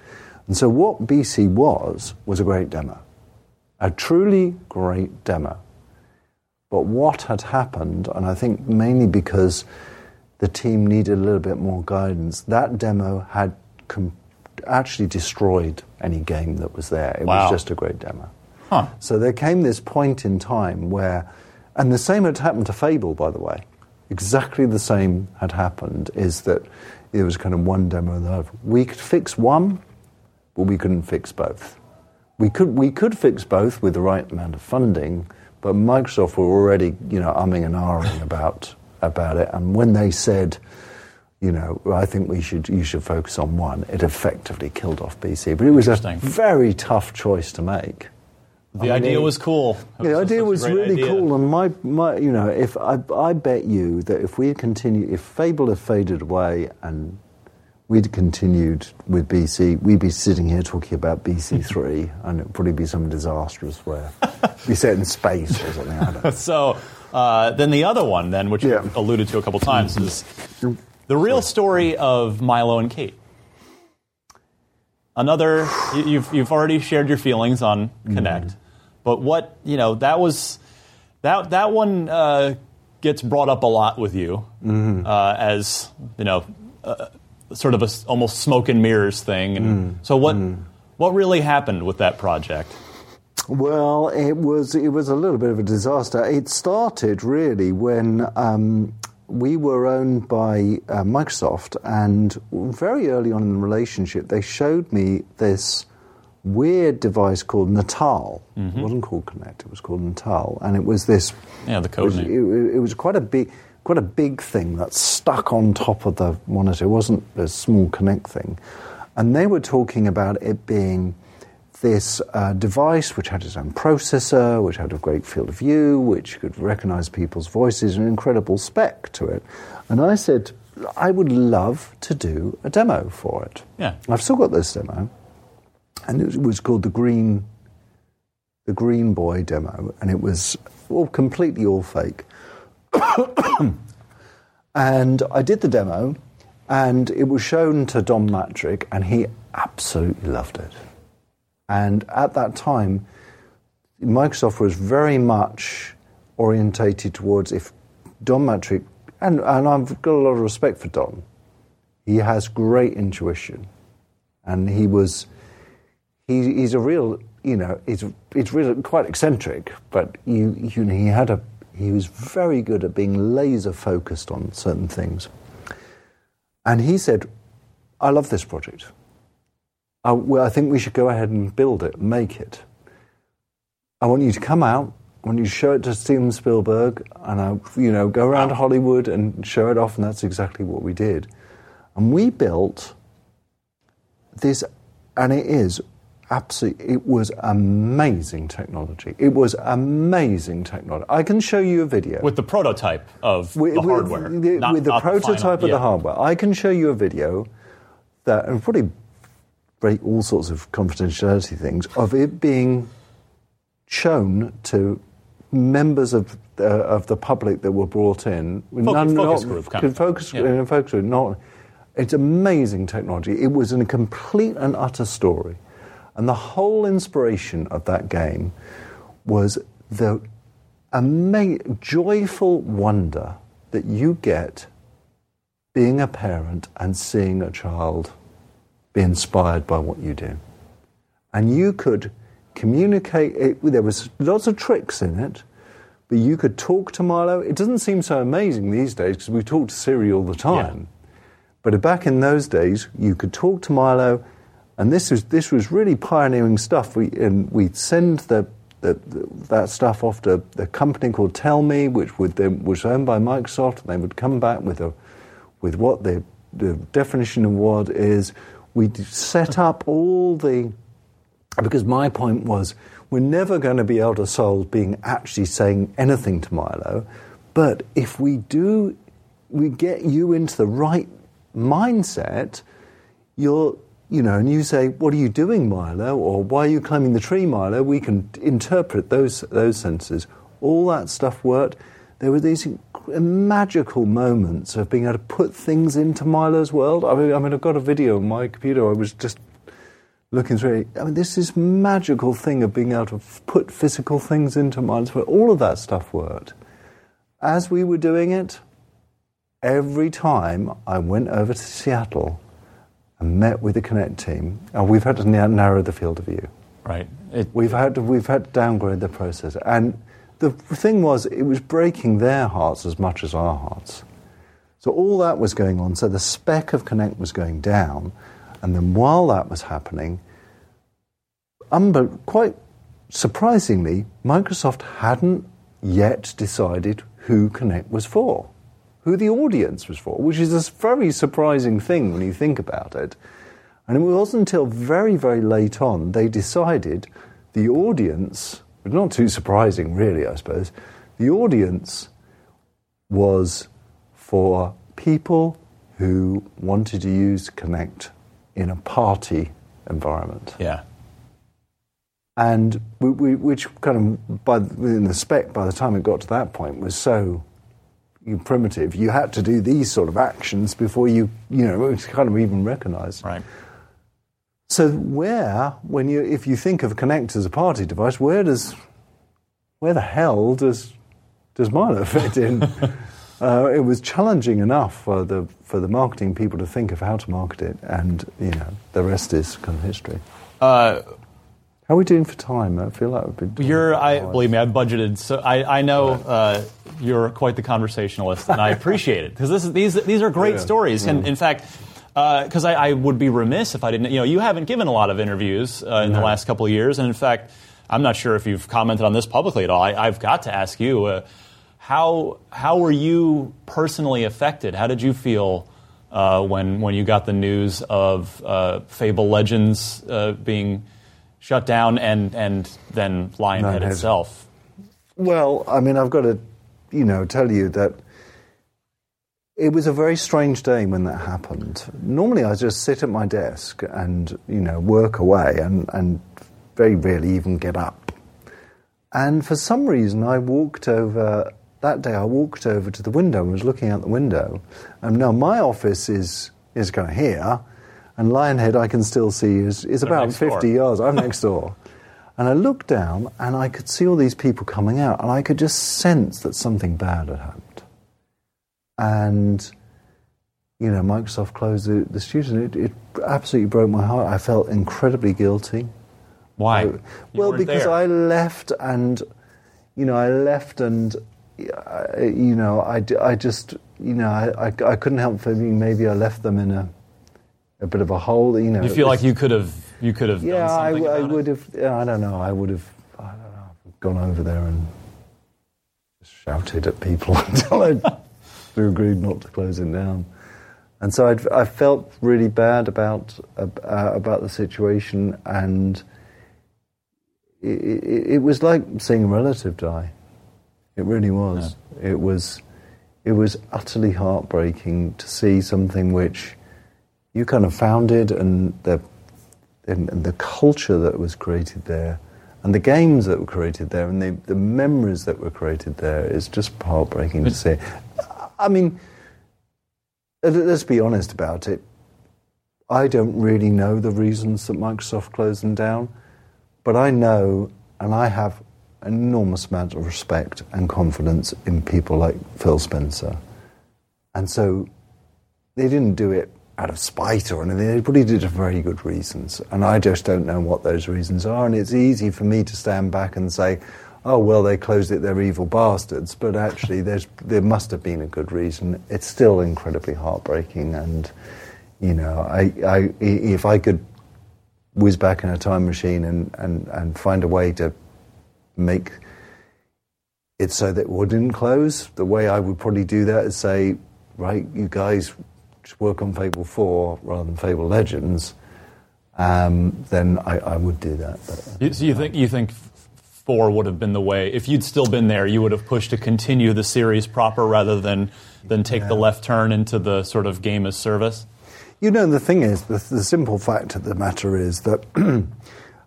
And so what BC was was a great demo. A truly great demo. But what had happened, and I think mainly because the team needed a little bit more guidance, that demo had com- actually destroyed any game that was there. It Wow. was just a great demo. Huh. So there came this point in time where, and the same had happened to Fable, by the way. Exactly the same had happened. Is that it was kind of one demo and the. We could fix one, but we couldn't fix both. We could we could fix both with the right amount of funding, but Microsoft were already you know umming and ahhing about about it. And when they said, you know, I think we should you should focus on one, it effectively killed off BC. But it was a very tough choice to make. the idea was cool. It The was idea was really idea. cool, and my, my, you know, if I, I bet you that if we had continued, if Fable had faded away and we'd continued with BC, we'd be sitting here talking about BC three, and it'd probably be some disastrous where be set in space or something. I don't know. So uh, then the other one, then, which Yeah. you alluded to a couple times, is the real story of Milo and Kate. Another, you- you've you've already shared your feelings on Kinect, but what you know that was that that one uh, gets brought up a lot with you uh, as you know, uh, sort of a almost smoke and mirrors thing. And so what what really happened with that project? Well, it was it was a little bit of a disaster. It started really when um, we were owned by uh, Microsoft, and very early on in the relationship, they showed me this weird device called Natal. It wasn't called Kinect; it was called Natal, and it was this. Yeah, the It was, name. it, it was quite a big, quite a big thing that stuck on top of the monitor. It wasn't a small Kinect thing, and they were talking about it being this uh, device which had its own processor, which had a great field of view, which could recognize people's voices, an incredible spec to it. And I said, I would love to do a demo for it. Yeah. I've still got this demo, and it was called the Green, the Green Boy demo, and it was all completely all fake. and I did the demo, and it was shown to Don Mattrick, and he absolutely loved it. And at that time, Microsoft was very much orientated towards if Don Mattrick, and, and I've got a lot of respect for Don, he has great intuition. And he was, he, he's a real, you know, he's, he's really quite eccentric, but you, you know, he had a, he was very good at being laser focused on certain things. And he said, I love this project. I, well, I think we should go ahead and build it, make it. I want you to come out. I want you to show it to Steven Spielberg, and I, you know, go around Hollywood and show it off. And that's exactly what we did. And we built this, and it is absolutely. It was amazing technology. It was amazing technology. I can show you a video with the prototype of with, the with hardware, the, not- with the not final- prototype of yeah. the hardware. I can show you a video that, and probably break all sorts of confidentiality things, of it being shown to members of uh, of the public that were brought in. Focus- focus group kind of focus. Yeah. in a focus group. Not, it's amazing technology. It was a complete and utter story, and the whole inspiration of that game was the ama- joyful wonder that you get being a parent and seeing a child be inspired by what you do. And you could communicate, it, there was lots of tricks in it, but you could talk to Milo. It doesn't seem so amazing these days because we talk to Siri all the time. But back in those days, you could talk to Milo, and this was this was really pioneering stuff. We and we'd send the, the, the that stuff off to the company called Tellme, which would then, was owned by Microsoft, and they would come back with a with what the the definition of what is. We'd set up all the because my point was we're never going to be able to solve being actually saying anything to Milo, but if we do, we get you into the right mindset, you're, you know, and you say, "What are you doing, Milo?" or "Why are you climbing the tree, Milo?" We can interpret those those sentences. All that stuff worked. There were these magical moments of being able to put things into Milo's world. I mean, I mean, I've got a video on my computer. I was just looking through it. I mean, this is magical thing of being able to put physical things into Milo's world. All of that stuff worked. As we were doing it, every time I went over to Seattle and met with the Kinect team, and we've had to narrow the field of view. Right. we've had to, we've had to downgrade the process, and the thing was, it was breaking their hearts as much as our hearts. So all that was going on. So the spec of Kinect was going down, and then while that was happening, unbe- quite surprisingly, Microsoft hadn't yet decided who Kinect was for, who the audience was for, which is a very surprising thing when you think about it. And it wasn't until very, very late on they decided the audience, but not too surprising really, I suppose, the audience was for people who wanted to use Kinect in a party environment. Yeah. And we, we, which kind of, by, within the spec, by the time it got to that point, was so primitive. You had to do these sort of actions before you, you know, it was kind of even recognised. Right. So where, when you, if you think of Kinect as a party device, where does, where the hell does, does Milo fit in? uh, it was challenging enough for the for the marketing people to think of how to market it, and you know, the rest is kind of history. Uh, how are we doing for time? I feel like we've been. You're, I believe me, I've budgeted. So I, I know uh, you're quite the conversationalist, and I appreciate it because this these these are great Yeah. stories. And Mm. in fact, because I, I would be remiss if I didn't. You know, you haven't given a lot of interviews uh, in the last couple of years, and in fact, I'm not sure if you've commented on this publicly at all. I, I've got to ask you. Uh, how how were you personally affected? How did you feel uh, when when you got the news of uh, Fable Legends uh, being shut down and and then Lionhead Lionhead. itself. Well, I mean, I've got to, you know, tell you that it was a very strange day when that happened. Normally, I just sit at my desk and, you know, work away and, and very rarely even get up. And for some reason, I walked over, that day, I walked over to the window and was looking out the window. And now my office is, is kind of here, and Lionhead I can still see is, is about next door. 50 yards. I'm next door. And I looked down and I could see all these people coming out, and I could just sense that something bad had happened. And, you know, Microsoft closed the, the studio. It, it absolutely broke my heart. I felt incredibly guilty. Why? I- well, because there. I left and, you know, I left and, uh, you know, I, I just, you know, I, I, I couldn't help feeling maybe I left them in a, a bit of a hole, you know. You feel like you could have you could have yeah, done I, I would have. I don't know. I would have. I don't know. Gone over there and shouted at people until I they agreed not to close it down. And so I'd, I felt really bad about uh, about the situation, and it, it, it was like seeing a relative die. It really was. It was. It was utterly heartbreaking to see something which you kind of founded and the and, and the culture that was created there, and the games that were created there, and the, the memories that were created there is just heartbreaking to see. I mean, let- let's be honest about it. I don't really know the reasons that Microsoft closed them down, but I know, and I have an enormous amount of respect and confidence in people like Phil Spencer. And so they didn't do it out of spite or anything. They probably did it for very good reasons. And I just don't know what those reasons are. And it's easy for me to stand back and say, oh, well, they closed it, they're evil bastards. But actually, there's, there must have been a good reason. It's still incredibly heartbreaking. And, you know, I, I, if I could whiz back in a time machine and, and, and find a way to make it so that it wouldn't close, the way I would probably do that is say, right, you guys just work on Fable 4 rather than Fable Legends, um, then I, I would do that. But, So you think you think four would have been the way if you'd still been there, you would have pushed to continue the series proper rather than than take the left turn into the sort of game as service. You know, the thing is, the, the simple fact of the matter is that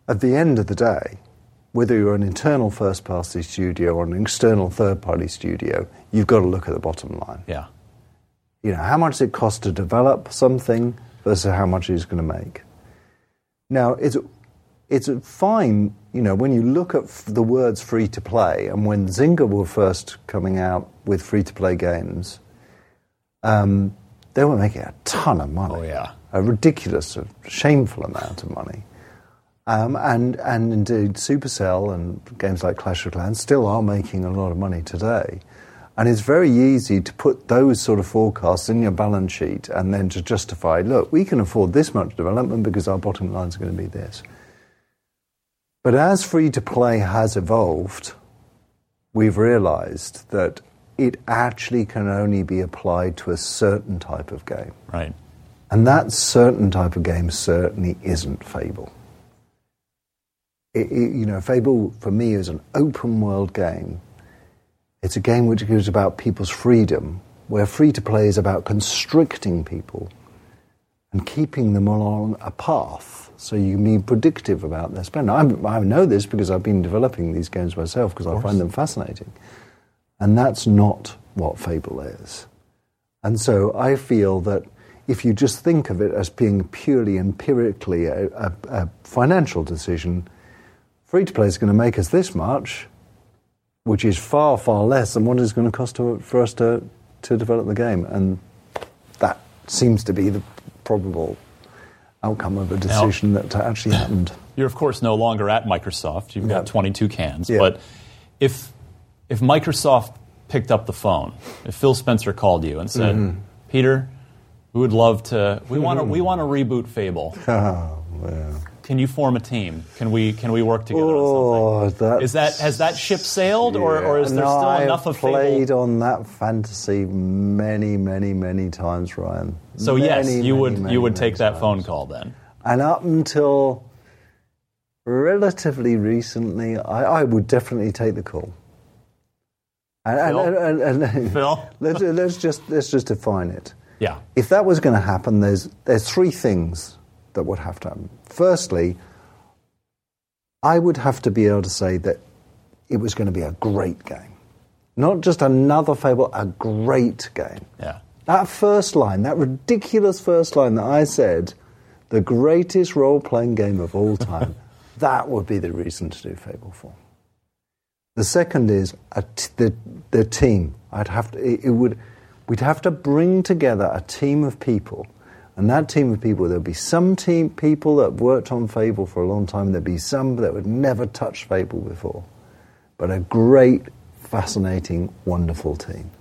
at the end of the day, whether you're an internal first party studio or an external third party studio, you've got to look at the bottom line. Yeah. You know, how much does it cost to develop something versus how much it's going to make. Now, it's, it's fine, you know, when you look at f- the words free to play, and when Zynga were first coming out with free to play games, um, they were making a ton of money. Oh, yeah. A ridiculous, a shameful amount of money. Um, and, and indeed, Supercell and games like Clash of Clans still are making a lot of money today. And it's very easy to put those sort of forecasts in your balance sheet and then to justify, look, we can afford this much development because our bottom line is going to be this. But as free to play has evolved, we've realized that it actually can only be applied to a certain type of game. Right. And that certain type of game certainly isn't Fable. It, it- you know, Fable for me is an open world game. It's a game which is about people's freedom, where free to play is about constricting people and keeping them along a path so you can be predictive about their spending. I'm, I know this because I've been developing these games myself because I find them fascinating. And that's not what Fable is. And so I feel that if you just think of it as being purely empirically a, a, a financial decision, free to play is going to make us this much, which is far, far less than what it's going to cost to, for us to, to develop the game. And that seems to be the probable outcome of a decision that actually happened. You're of course no longer at Microsoft. You've got Yeah. 22cans. Yeah. But if if Microsoft picked up the phone, if Phil Spencer called you and said, Mm-hmm. "Peter, we would love to. We want to. We want to reboot Fable. Oh, yeah. Can you form a team? Can we? Can we work together on Oh, something? that Is that has that ship sailed, or, or is there no, still I enough of played Fable? on that fantasy many, many, many times, Ryan. So yes, you many, would many, you would take that times. phone call then. And up until relatively recently, I, I would definitely take the call. And, and- Phil? and- and- and- Phil? let's, let's just let's just define it. Yeah. If that was going to happen, there's there's three things that would have to happen. Firstly, I would have to be able to say that it was going to be a great game, not just another Fable, a great game. Yeah. That first line, that ridiculous first line that I said, the greatest role playing game of all time, that would be the reason to do Fable 4. The second is a t- the, the team. I'd have to, it, it would, we'd have to bring together a team of people. And that team of people, there'd be some team people that worked on Fable for a long time, there'd be some that would never touch Fable before. But a great, fascinating, wonderful team.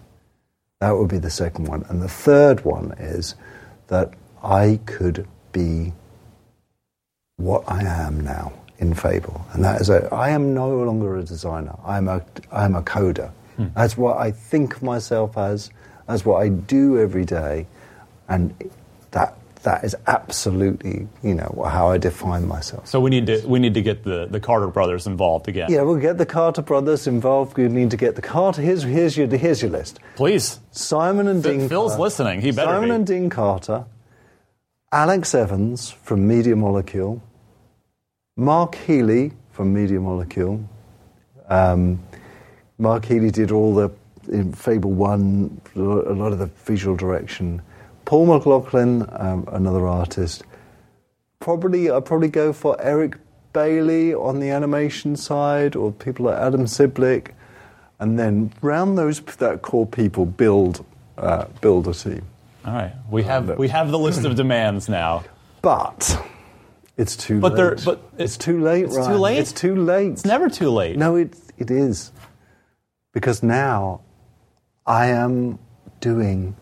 That would be the second one. And the third one is that I could be what I am now in Fable. And that is a, I am no longer a designer. I'm a, I'm a coder. Hmm. That's what I think of myself as. That's what I do every day. And that, that is absolutely, you know, how I define myself. So we need to we need to get the, the Carter brothers involved again. Yeah, we'll get the Carter brothers involved. We need to get the Carter. Here's, here's, your, here's your list. Please. Simon and Phil- Dean. Phil's Carter- listening. He better Simon be. and Dean Carter, Alex Evans from Media Molecule, Mark Healey from Media Molecule. Um, Mark Healey did all the in Fable One, a lot of the visual direction. Paul McLaughlin, um, another artist. Probably, I'd probably go for Eric Bailey on the animation side, or people like Adam Siblick, and then round those that core people build uh, build a team. All right. We have we have the list of demands now. But it's too But late. there- but it's too late. it's too late? It's too late. It's never too late. No, it it is because now I am doing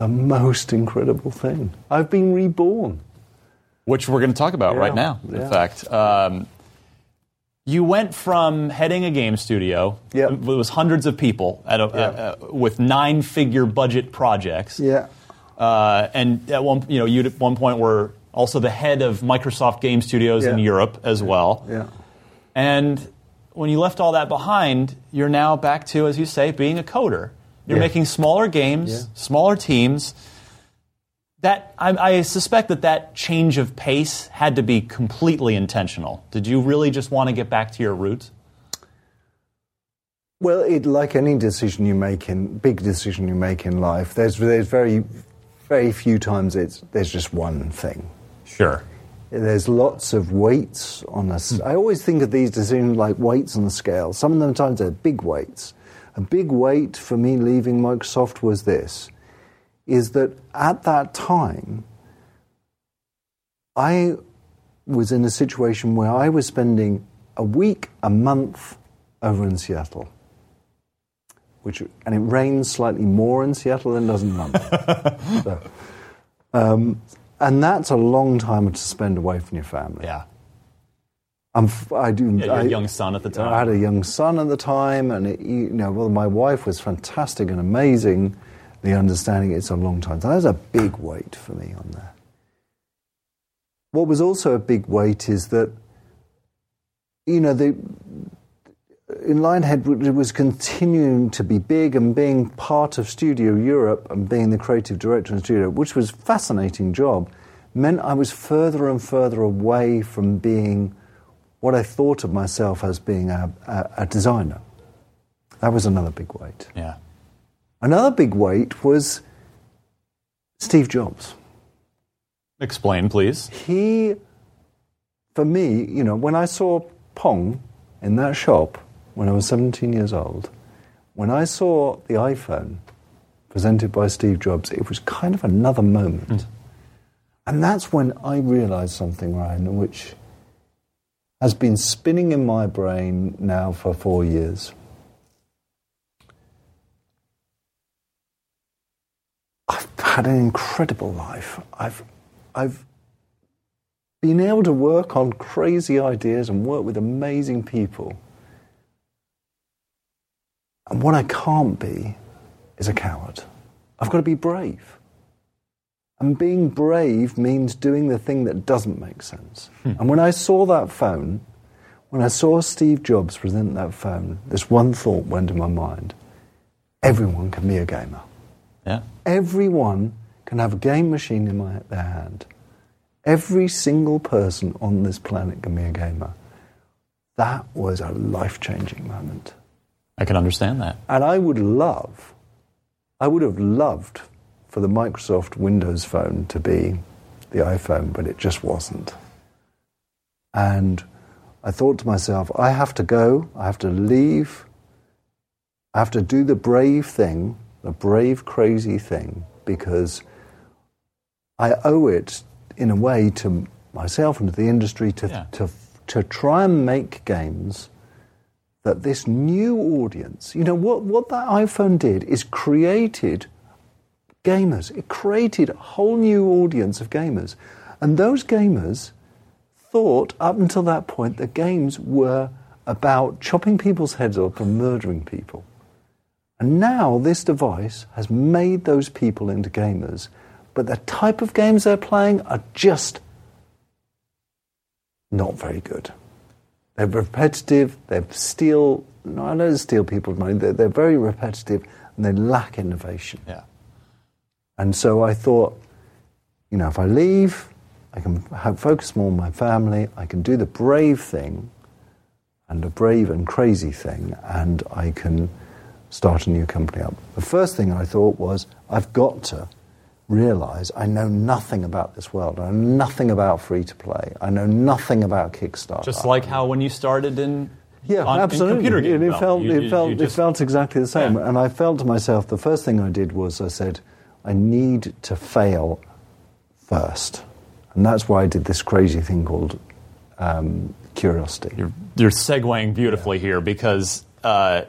the most incredible thing. I've been reborn. Which we're going to talk about Yeah, right now. yeah. In fact, um, you went from heading a game studio. Yep. It was hundreds of people at a, Yeah. uh, with nine-figure budget projects. Yeah. Uh, and at one, you know, you at one point were also the head of Microsoft Game Studios in Europe as well. Yeah. And when you left all that behind, you're now back to, as you say, being a coder. You're Yeah. making smaller games, Yeah. smaller teams. That I, I suspect that that change of pace had to be completely intentional. Did you really just want to get back to your roots? Well, it, like any decision you make in big decision you make in life, there's there's very very few times it's there's just one thing. Sure. There's lots of weights on us. Hmm. I always think of these decisions like weights on the scale. Some of them times they're big weights. A big weight for me leaving Microsoft was this: is that at that time, I was in a situation where I was spending a week, a month over in Seattle, which and it rains slightly more in Seattle than it does in London. so, um, and that's a long time to spend away from your family. Yeah. I'm, I do. Yeah, I, young son at the time. I had a young son at the time, and it, you know, well, my wife was fantastic and amazing. The understanding it's a long time. So that was a big weight for me on there. What was also a big weight is that, you know, the in Lionhead it was continuing to be big and being part of Studio Europe and being the creative director in Studio, which was a fascinating job, meant I was further and further away from being what I thought of myself as being a, a, a designer. That was another big weight. Yeah. Another big weight was Steve Jobs. Explain, please. He, for me, you know, when I saw Pong in that shop when I was 17 years old, when I saw the iPhone presented by Steve Jobs, it was kind of another moment. Hmm. And that's when I realized something, Ryan, which has been spinning in my brain now for four years. I've had an incredible life. I've, I've been able to work on crazy ideas and work with amazing people. And what I can't be is a coward. I've got to be brave. And being brave means doing the thing that doesn't make sense. Hmm. And when I saw that phone, when I saw Steve Jobs present that phone, this one thought went in my mind everyone can be a gamer. Yeah. Everyone can have a game machine in my, their hand. Every single person on this planet can be a gamer. That was a life changing moment. I can understand that. And I would love, I would have loved for the Microsoft Windows phone to be the iPhone, but it just wasn't. And I thought to myself, I have to go, I have to leave, I have to do the brave thing, the brave, crazy thing, because I owe it in a way to myself and to the industry to, Yeah. to, to try and make games that this new audience, you know, what, what that iPhone did is created gamers. It created a whole new audience of gamers. And those gamers thought up until that point that games were about chopping people's heads off and murdering people. And now this device has made those people into gamers, but the type of games they're playing are just not very good. They're repetitive, they steal, no, I don't steal people's money, they're, they're very repetitive and they lack innovation. Yeah. And so I thought, you know, if I leave, I can focus more on my family, I can do the brave thing and the brave and crazy thing, and I can start a new company up. The first thing I thought was, I've got to realize I know nothing about this world. I know nothing about free to play. I know nothing about Kickstarter. Just like how when you started in Yeah, on, in absolutely. computer game it, it felt, you- it, you- felt, you it felt exactly the same. Yeah. And I felt to myself, the first thing I did was I said, I need to fail first. And that's why I did this crazy thing called um, Curiosity. You're, you're segueing beautifully here because uh,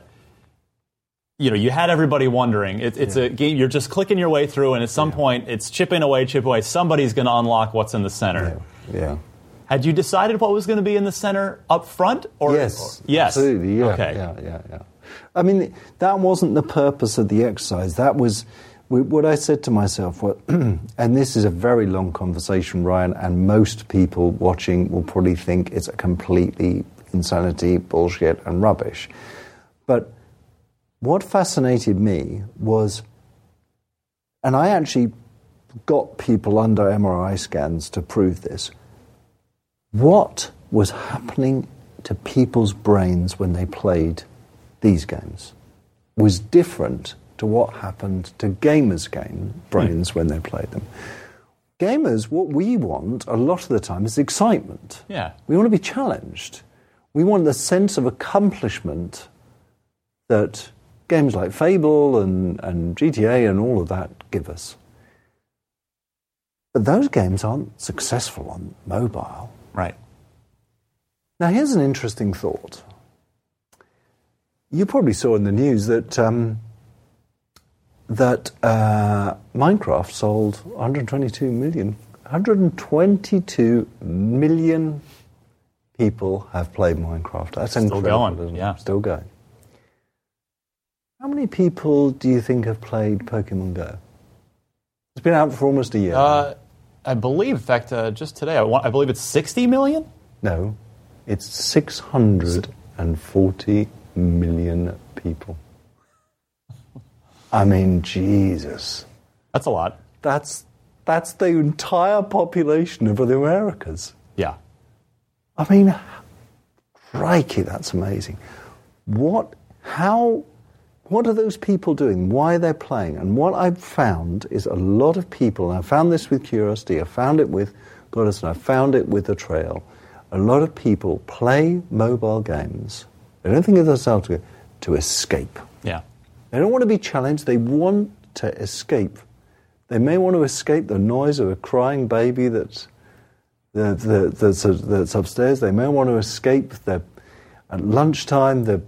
you know you had everybody wondering. It, it's a game. You're just clicking your way through, and at some point, it's chipping away, chip away. Somebody's going to unlock what's in the center. Yeah. Had you decided what was going to be in the center up front, or Yes. or- yes, Absolutely. Yeah. Okay. Yeah. Yeah. Yeah. I mean, that wasn't the purpose of the exercise. That was what I said to myself. And this is a very long conversation, Ryan. And most people watching will probably think it's a completely insanity, bullshit, and rubbish. But what fascinated me was, and I actually got people under MRI scans to prove this what was happening to people's brains when they played these games was different to what happened to gamers' game brains when they played them. Gamers, what we want a lot of the time is excitement. Yeah. We want to be challenged. We want the sense of accomplishment that games like Fable and, and GTA and all of that give us. But those games aren't successful on mobile. Right. Now, here's an interesting thought. You probably saw in the news that um, that uh, Minecraft sold 122 million. 122 million people have played Minecraft. That's Still incredible. going, yeah. Still going. How many people do you think have played Pokemon Go? It's been out for almost a year. Uh, I believe, in fact, uh, just today, I, want, I believe it's 60 million. No, it's 640 million people. I mean, Jesus. That's a lot. That's, that's the entire population of the Americas. Yeah. I mean, crikey, that's amazing. What, how, what are those people doing? Why are they're playing? And what I've found is a lot of people, and I found this with Curiosity, I found it with Goddess, and I found it with The Trail. A lot of people play mobile games. They don't think of themselves to, to escape. Yeah. They don't want to be challenged. They want to escape. They may want to escape the noise of a crying baby that's, that, that, that's, that's upstairs. They may want to escape the, at lunchtime the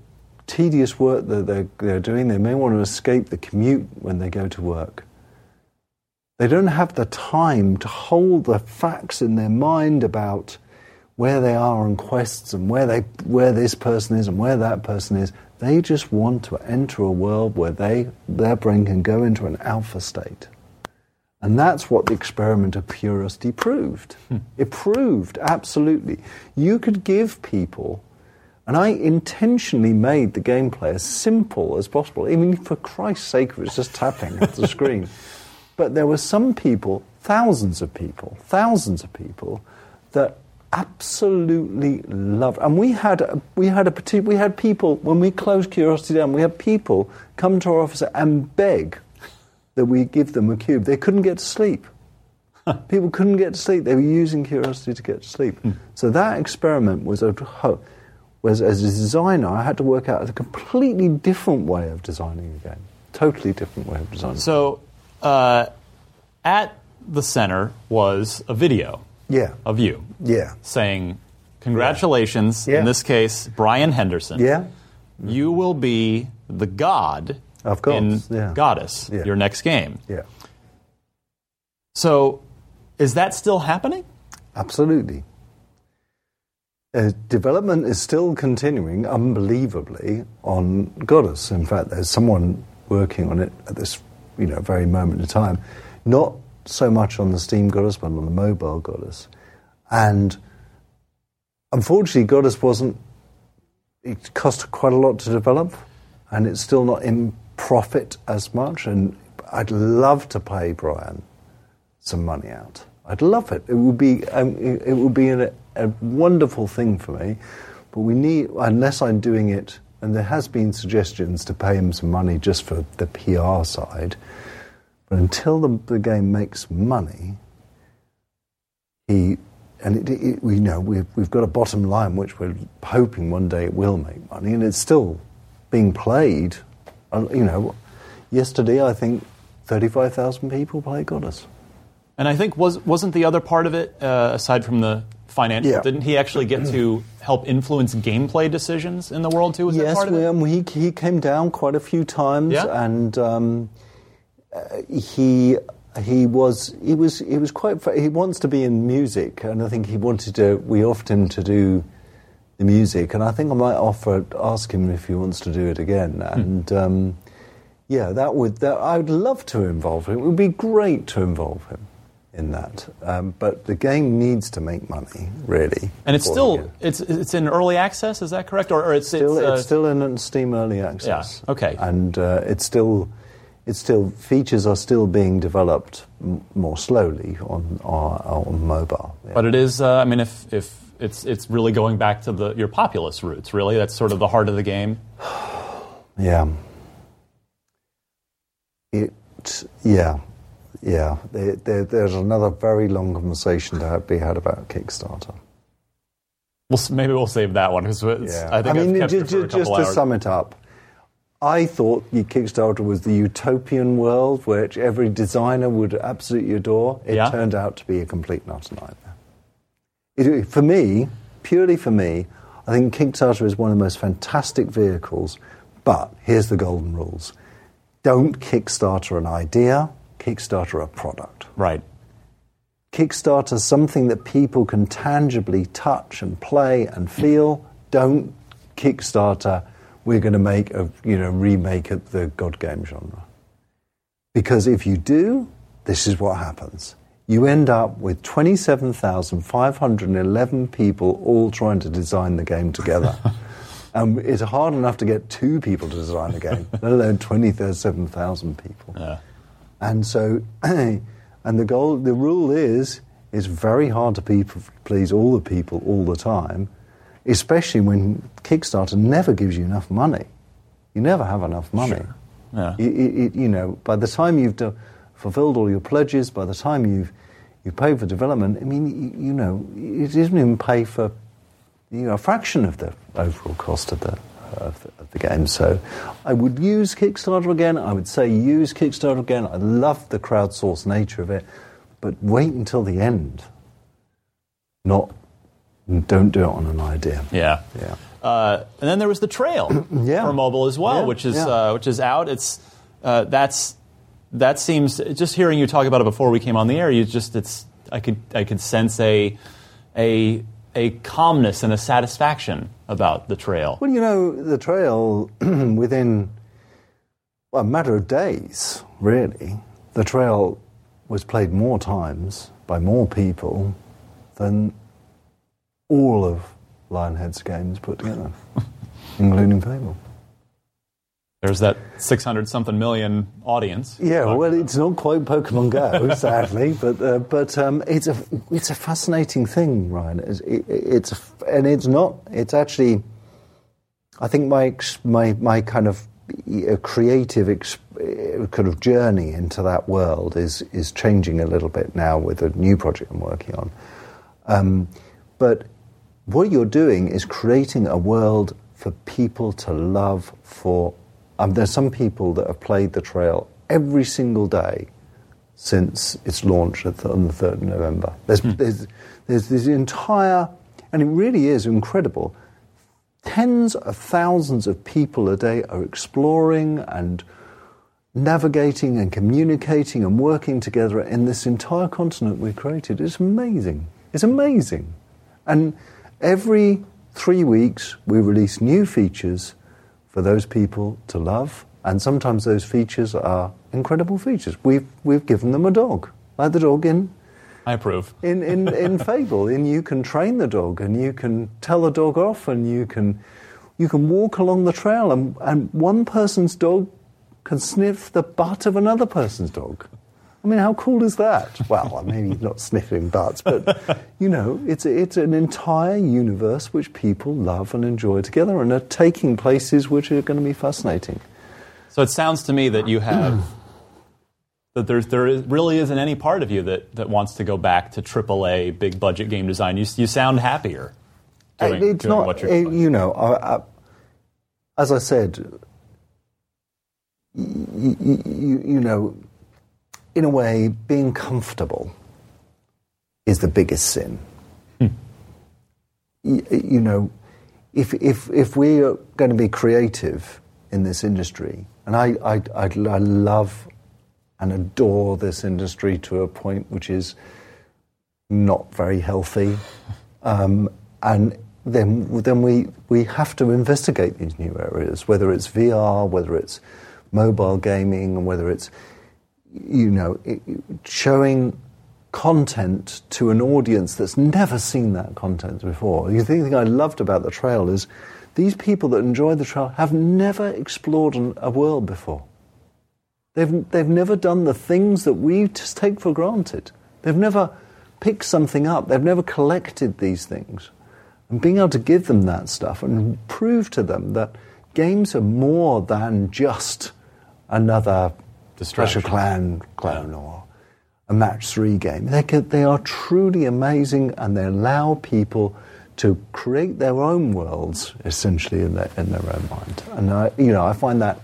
tedious work that they're, they're doing. They may want to escape the commute when they go to work. They don't have the time to hold the facts in their mind about where they are on quests and where, they, where this person is and where that person is. They just want to enter a world where they, their brain can go into an alpha state. And that's what the experiment of purity proved. Hmm. It proved absolutely. You could give people, and I intentionally made the gameplay as simple as possible. I mean, for Christ's sake, it was just tapping at the screen. But there were some people, thousands of people, thousands of people, that absolutely loved. And we had we had a particular, we had people when we closed Curiosity down. We had people come to our office and beg that we give them a cube. They couldn't get to sleep. People couldn't get to sleep. They were using Curiosity to get to sleep. So that experiment was a was as a designer, I had to work out a completely different way of designing a game. Totally different way of designing. So, uh, at the center was a video yeah, of you yeah, saying, Congratulations, Yeah. in this case, Brian Henderson. yeah. You will be the god Of course, in yeah. Goddess, Yeah. your next game. Yeah, So, is that still happening? absolutely. Uh, development is still continuing unbelievably on Goddess. In fact, there's someone working on it at this you know very moment in time. Not so much on the Steam Goddess, but on the mobile Goddess. And unfortunately, Goddess wasn't. It cost quite a lot to develop, and it's still not in profit as much. And I'd love to pay Brian some money out. I'd love it. It would be um, it, would be a, a wonderful thing for me. But we need unless I'm doing it, and there has been suggestions to pay him some money just for the PR side. But until the, the game makes money, he and it, it, we know we've, we've got a bottom line which we're hoping one day it will make money, and it's still being played. Uh, You know, yesterday I think thirty-five thousand people played Goddess. And I think was wasn't the other part of it uh, aside from the financial? Yeah. Didn't he actually get to help influence gameplay decisions in the world too? Was that yes, part of it? well, he he came down quite a few times, Yeah. and um, he he was he was he was quite. He wants to be in music, and I think he wanted to. We offered him to do the music, and I think I might offer ask him if he wants to do it again. And um, yeah, that would that I would love to involve him. It would be great to involve him in that. Um, but the game needs to make money, really. And it's still it's it's in early access. Is that correct? Or, or it's still, it's, uh, it's still in Steam Early Access. Yeah, okay. And uh, it's still, it's still features are still being developed m- more slowly on on, on mobile. yeah. But it is. Uh, I mean, if if it's it's really going back to the your Populous roots. Really, that's sort of the heart of the game. Yeah. It, yeah, yeah. There, there, there's another very long conversation to have, be had about Kickstarter. We'll, maybe we'll save that one because Yeah. I think mean, I've kept ju- it for ju- a couple just to hours. sum it up, I thought the Kickstarter was the utopian world which every designer would absolutely adore. It Yeah. turned out to be a complete and nightmare. It, for me, purely for me, I think Kickstarter is one of the most fantastic vehicles. But here's the golden rules: don't Kickstarter an idea, Kickstarter a product. right. Kickstarter something that people can tangibly touch and play and feel. Don't Kickstarter. We're going to make a you know remake of the God game genre. Because if you do, this is what happens. You end up with 27,511 people all trying to design the game together. and it's hard enough to get two people to design a game, let alone 27,000 people. Yeah. And so, and the goal, the rule is, it's very hard to people, please all the people all the time, especially when Kickstarter never gives you enough money. You never have enough money. Yeah. You, you, you know, by the time you've do, fulfilled all your pledges, by the time you've you paid for development, I mean, you, you know, it doesn't even pay for you know a fraction of the overall cost of the of the, of the game. So, I would use Kickstarter again. I would say use Kickstarter again. I love the crowdsourced nature of it, but wait until the end. Not don't do it on an idea. Yeah. Yeah. Uh, and then there was the trail Yeah. for mobile as well, Yeah, which is yeah. uh, which is out. It's uh, that's that seems just hearing you talk about it before we came on the air. You just it's I could I could sense a a a calmness and a satisfaction about the trail. Well, you know, the trail within well, a matter of days, really, the trail was played more times by more people than all of Lionhead's games put together, including Fable. There's that 600 something million audience. Yeah, well, it's not quite Pokemon Go, sadly, but uh, but um, it's a it's a fascinating thing, Ryan. It's, it, it's a, and it's not. It's actually, I think my my my kind of uh, creative ex- uh, kind of journey into that world is is changing a little bit now with a new project I'm working on. Um, but what you're doing is creating a world for people to love for um, there's some people that have played the trail every single day since its launch on the 3rd of November. There's, Hmm. there's, there's this entire, and it really is incredible. Tens of thousands of people a day are exploring and navigating and communicating and working together in this entire continent we've created. It's amazing. It's amazing. And every three weeks, we release new features for those people to love, and sometimes those features are incredible features. We've, we've given them a dog, like the dog in, I approve. in, in, in Fable. And you can train the dog, and you can tell the dog off, and you can, you can walk along the trail, and, and one person's dog can sniff the butt of another person's dog. I mean, how cool is that? Well, maybe not sniffing butts, but you know, it's it's an entire universe which people love and enjoy together, and are taking places which are going to be fascinating. So it sounds to me that you have that there's there is, really isn't any part of you that, that wants to go back to AAA big budget game design. You you sound happier uh, doing, it's doing not, what you're uh, it- you know, I, I, as I said, you, you, you know, in a way, being comfortable is the biggest sin. you, you know, if, if, if we are going to be creative in this industry, and I, I, I, I love and adore this industry to a point which is not very healthy, um, and then then we we have to investigate these new areas, whether it's VR, whether it's mobile gaming, and whether it's you know showing content to an audience that's never seen that content before. The thing I loved about the trail is these people that enjoy the trail have never explored a world before. They've, they've never done the things that we just take for granted. They've never picked something up. They've never collected these things. And being able to give them that stuff and prove to them that games are more than just another Distraction. Special Clan clone or a match three game. They, can, they are truly amazing and they allow people to create their own worlds essentially in their, in their own mind. And I, you know, I find that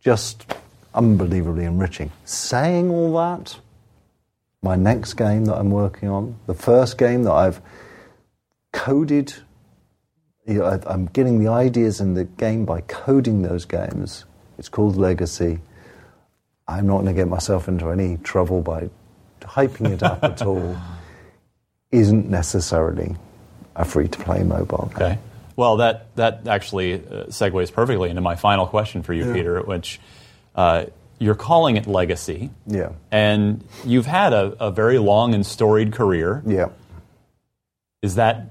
just unbelievably enriching. Saying all that, my next game that I'm working on, the first game that I've coded, you know, I, I'm getting the ideas in the game by coding those games. It's called Legacy. I'm not going to get myself into any trouble by hyping it up at all. Isn't necessarily a free to play mobile game. Okay. Well, that that actually uh, segues perfectly into my final question for you, Yeah. Peter, which uh, you're calling it legacy, Yeah. and you've had a, a very long and storied career. Yeah. Is that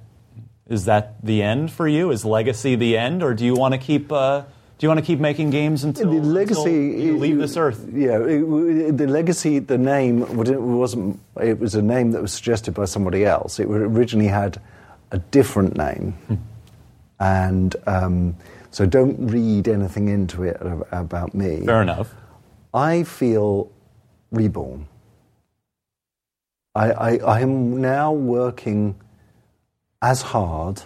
is that the end for you? Is legacy the end, or do you want to keep uh, do you want to keep making games until, the legacy until you leave this earth? Yeah, it- the legacy. The name it wasn't. It was a name that was suggested by somebody else. It originally had a different name, Hmm. and um, so don't read anything into it about me. Fair enough. I feel reborn. I, I, I am now working as hard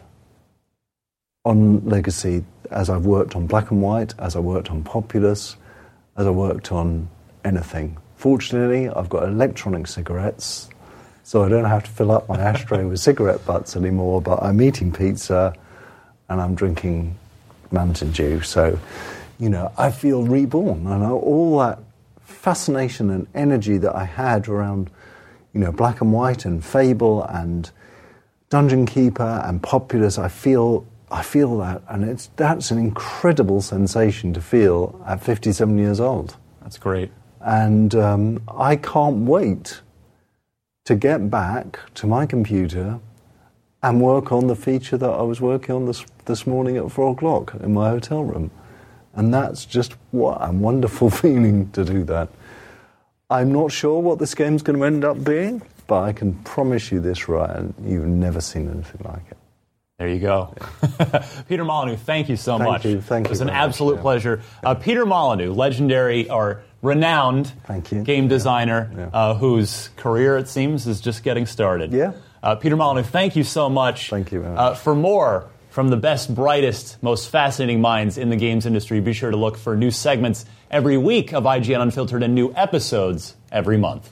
on Legacy as I've worked on Black and White, as I worked on Populous, as I worked on anything. Fortunately, I've got electronic cigarettes, so I don't have to fill up my ashtray with cigarette butts anymore, but I'm eating pizza and I'm drinking Mountain Dew. So, you know, I feel reborn. And all that fascination and energy that I had around, you know, Black and White and Fable and Dungeon Keeper and Populous, I feel I feel that, and it's that's an incredible sensation to feel at 57 years old. That's great. And um, I can't wait to get back to my computer and work on the feature that I was working on this, this morning at four o'clock in my hotel room. And that's just what a wonderful feeling to do that. I'm not sure what this game's going to end up being, but I can promise you this, Ryan, you've never seen anything like it. There you go. Peter Molyneux, thank you so Thank much. you, thank you. It was an very much, absolute yeah. pleasure. Uh, Peter Molyneux, legendary or renowned game designer Yeah. Uh, whose career, it seems, is just getting started. Yeah. Uh, Peter Molyneux, thank you so much. Thank you very Uh, for more from the best, brightest, most fascinating minds in the games industry, be sure to look for new segments every week of IGN Unfiltered and new episodes every month.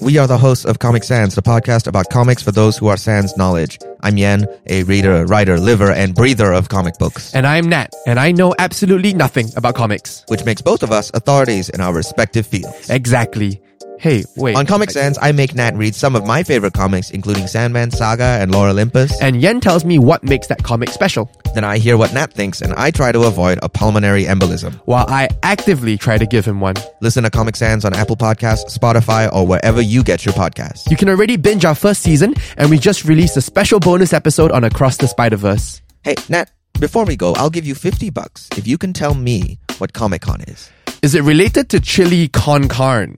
We are the hosts of Comic Sans, the podcast about comics for those who are sans knowledge. I'm Yen, a reader, writer, liver, and breather of comic books, And I'm Nat, and I know absolutely nothing about comics. which makes both of us authorities in our respective fields. Exactly. Hey, wait. On Comic Sans, I make Nat read some of my favorite comics, including Sandman Saga and Lore Olympus. And Yen tells me what makes that comic special, Then I hear what Nat thinks, and I try to avoid a pulmonary embolism. while I actively try to give him one. Listen to Comic Sans on Apple Podcasts, Spotify, or wherever you get your podcasts. You can already binge our first season, and we just released a special bonus episode on Across the Spider Verse. Hey, Nat, before we go, I'll give you 50 bucks if you can tell me what Comic Con is. Is it related to chili con carne?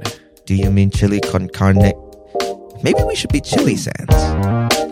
Do you mean chili con carne? Maybe we should be chili sans.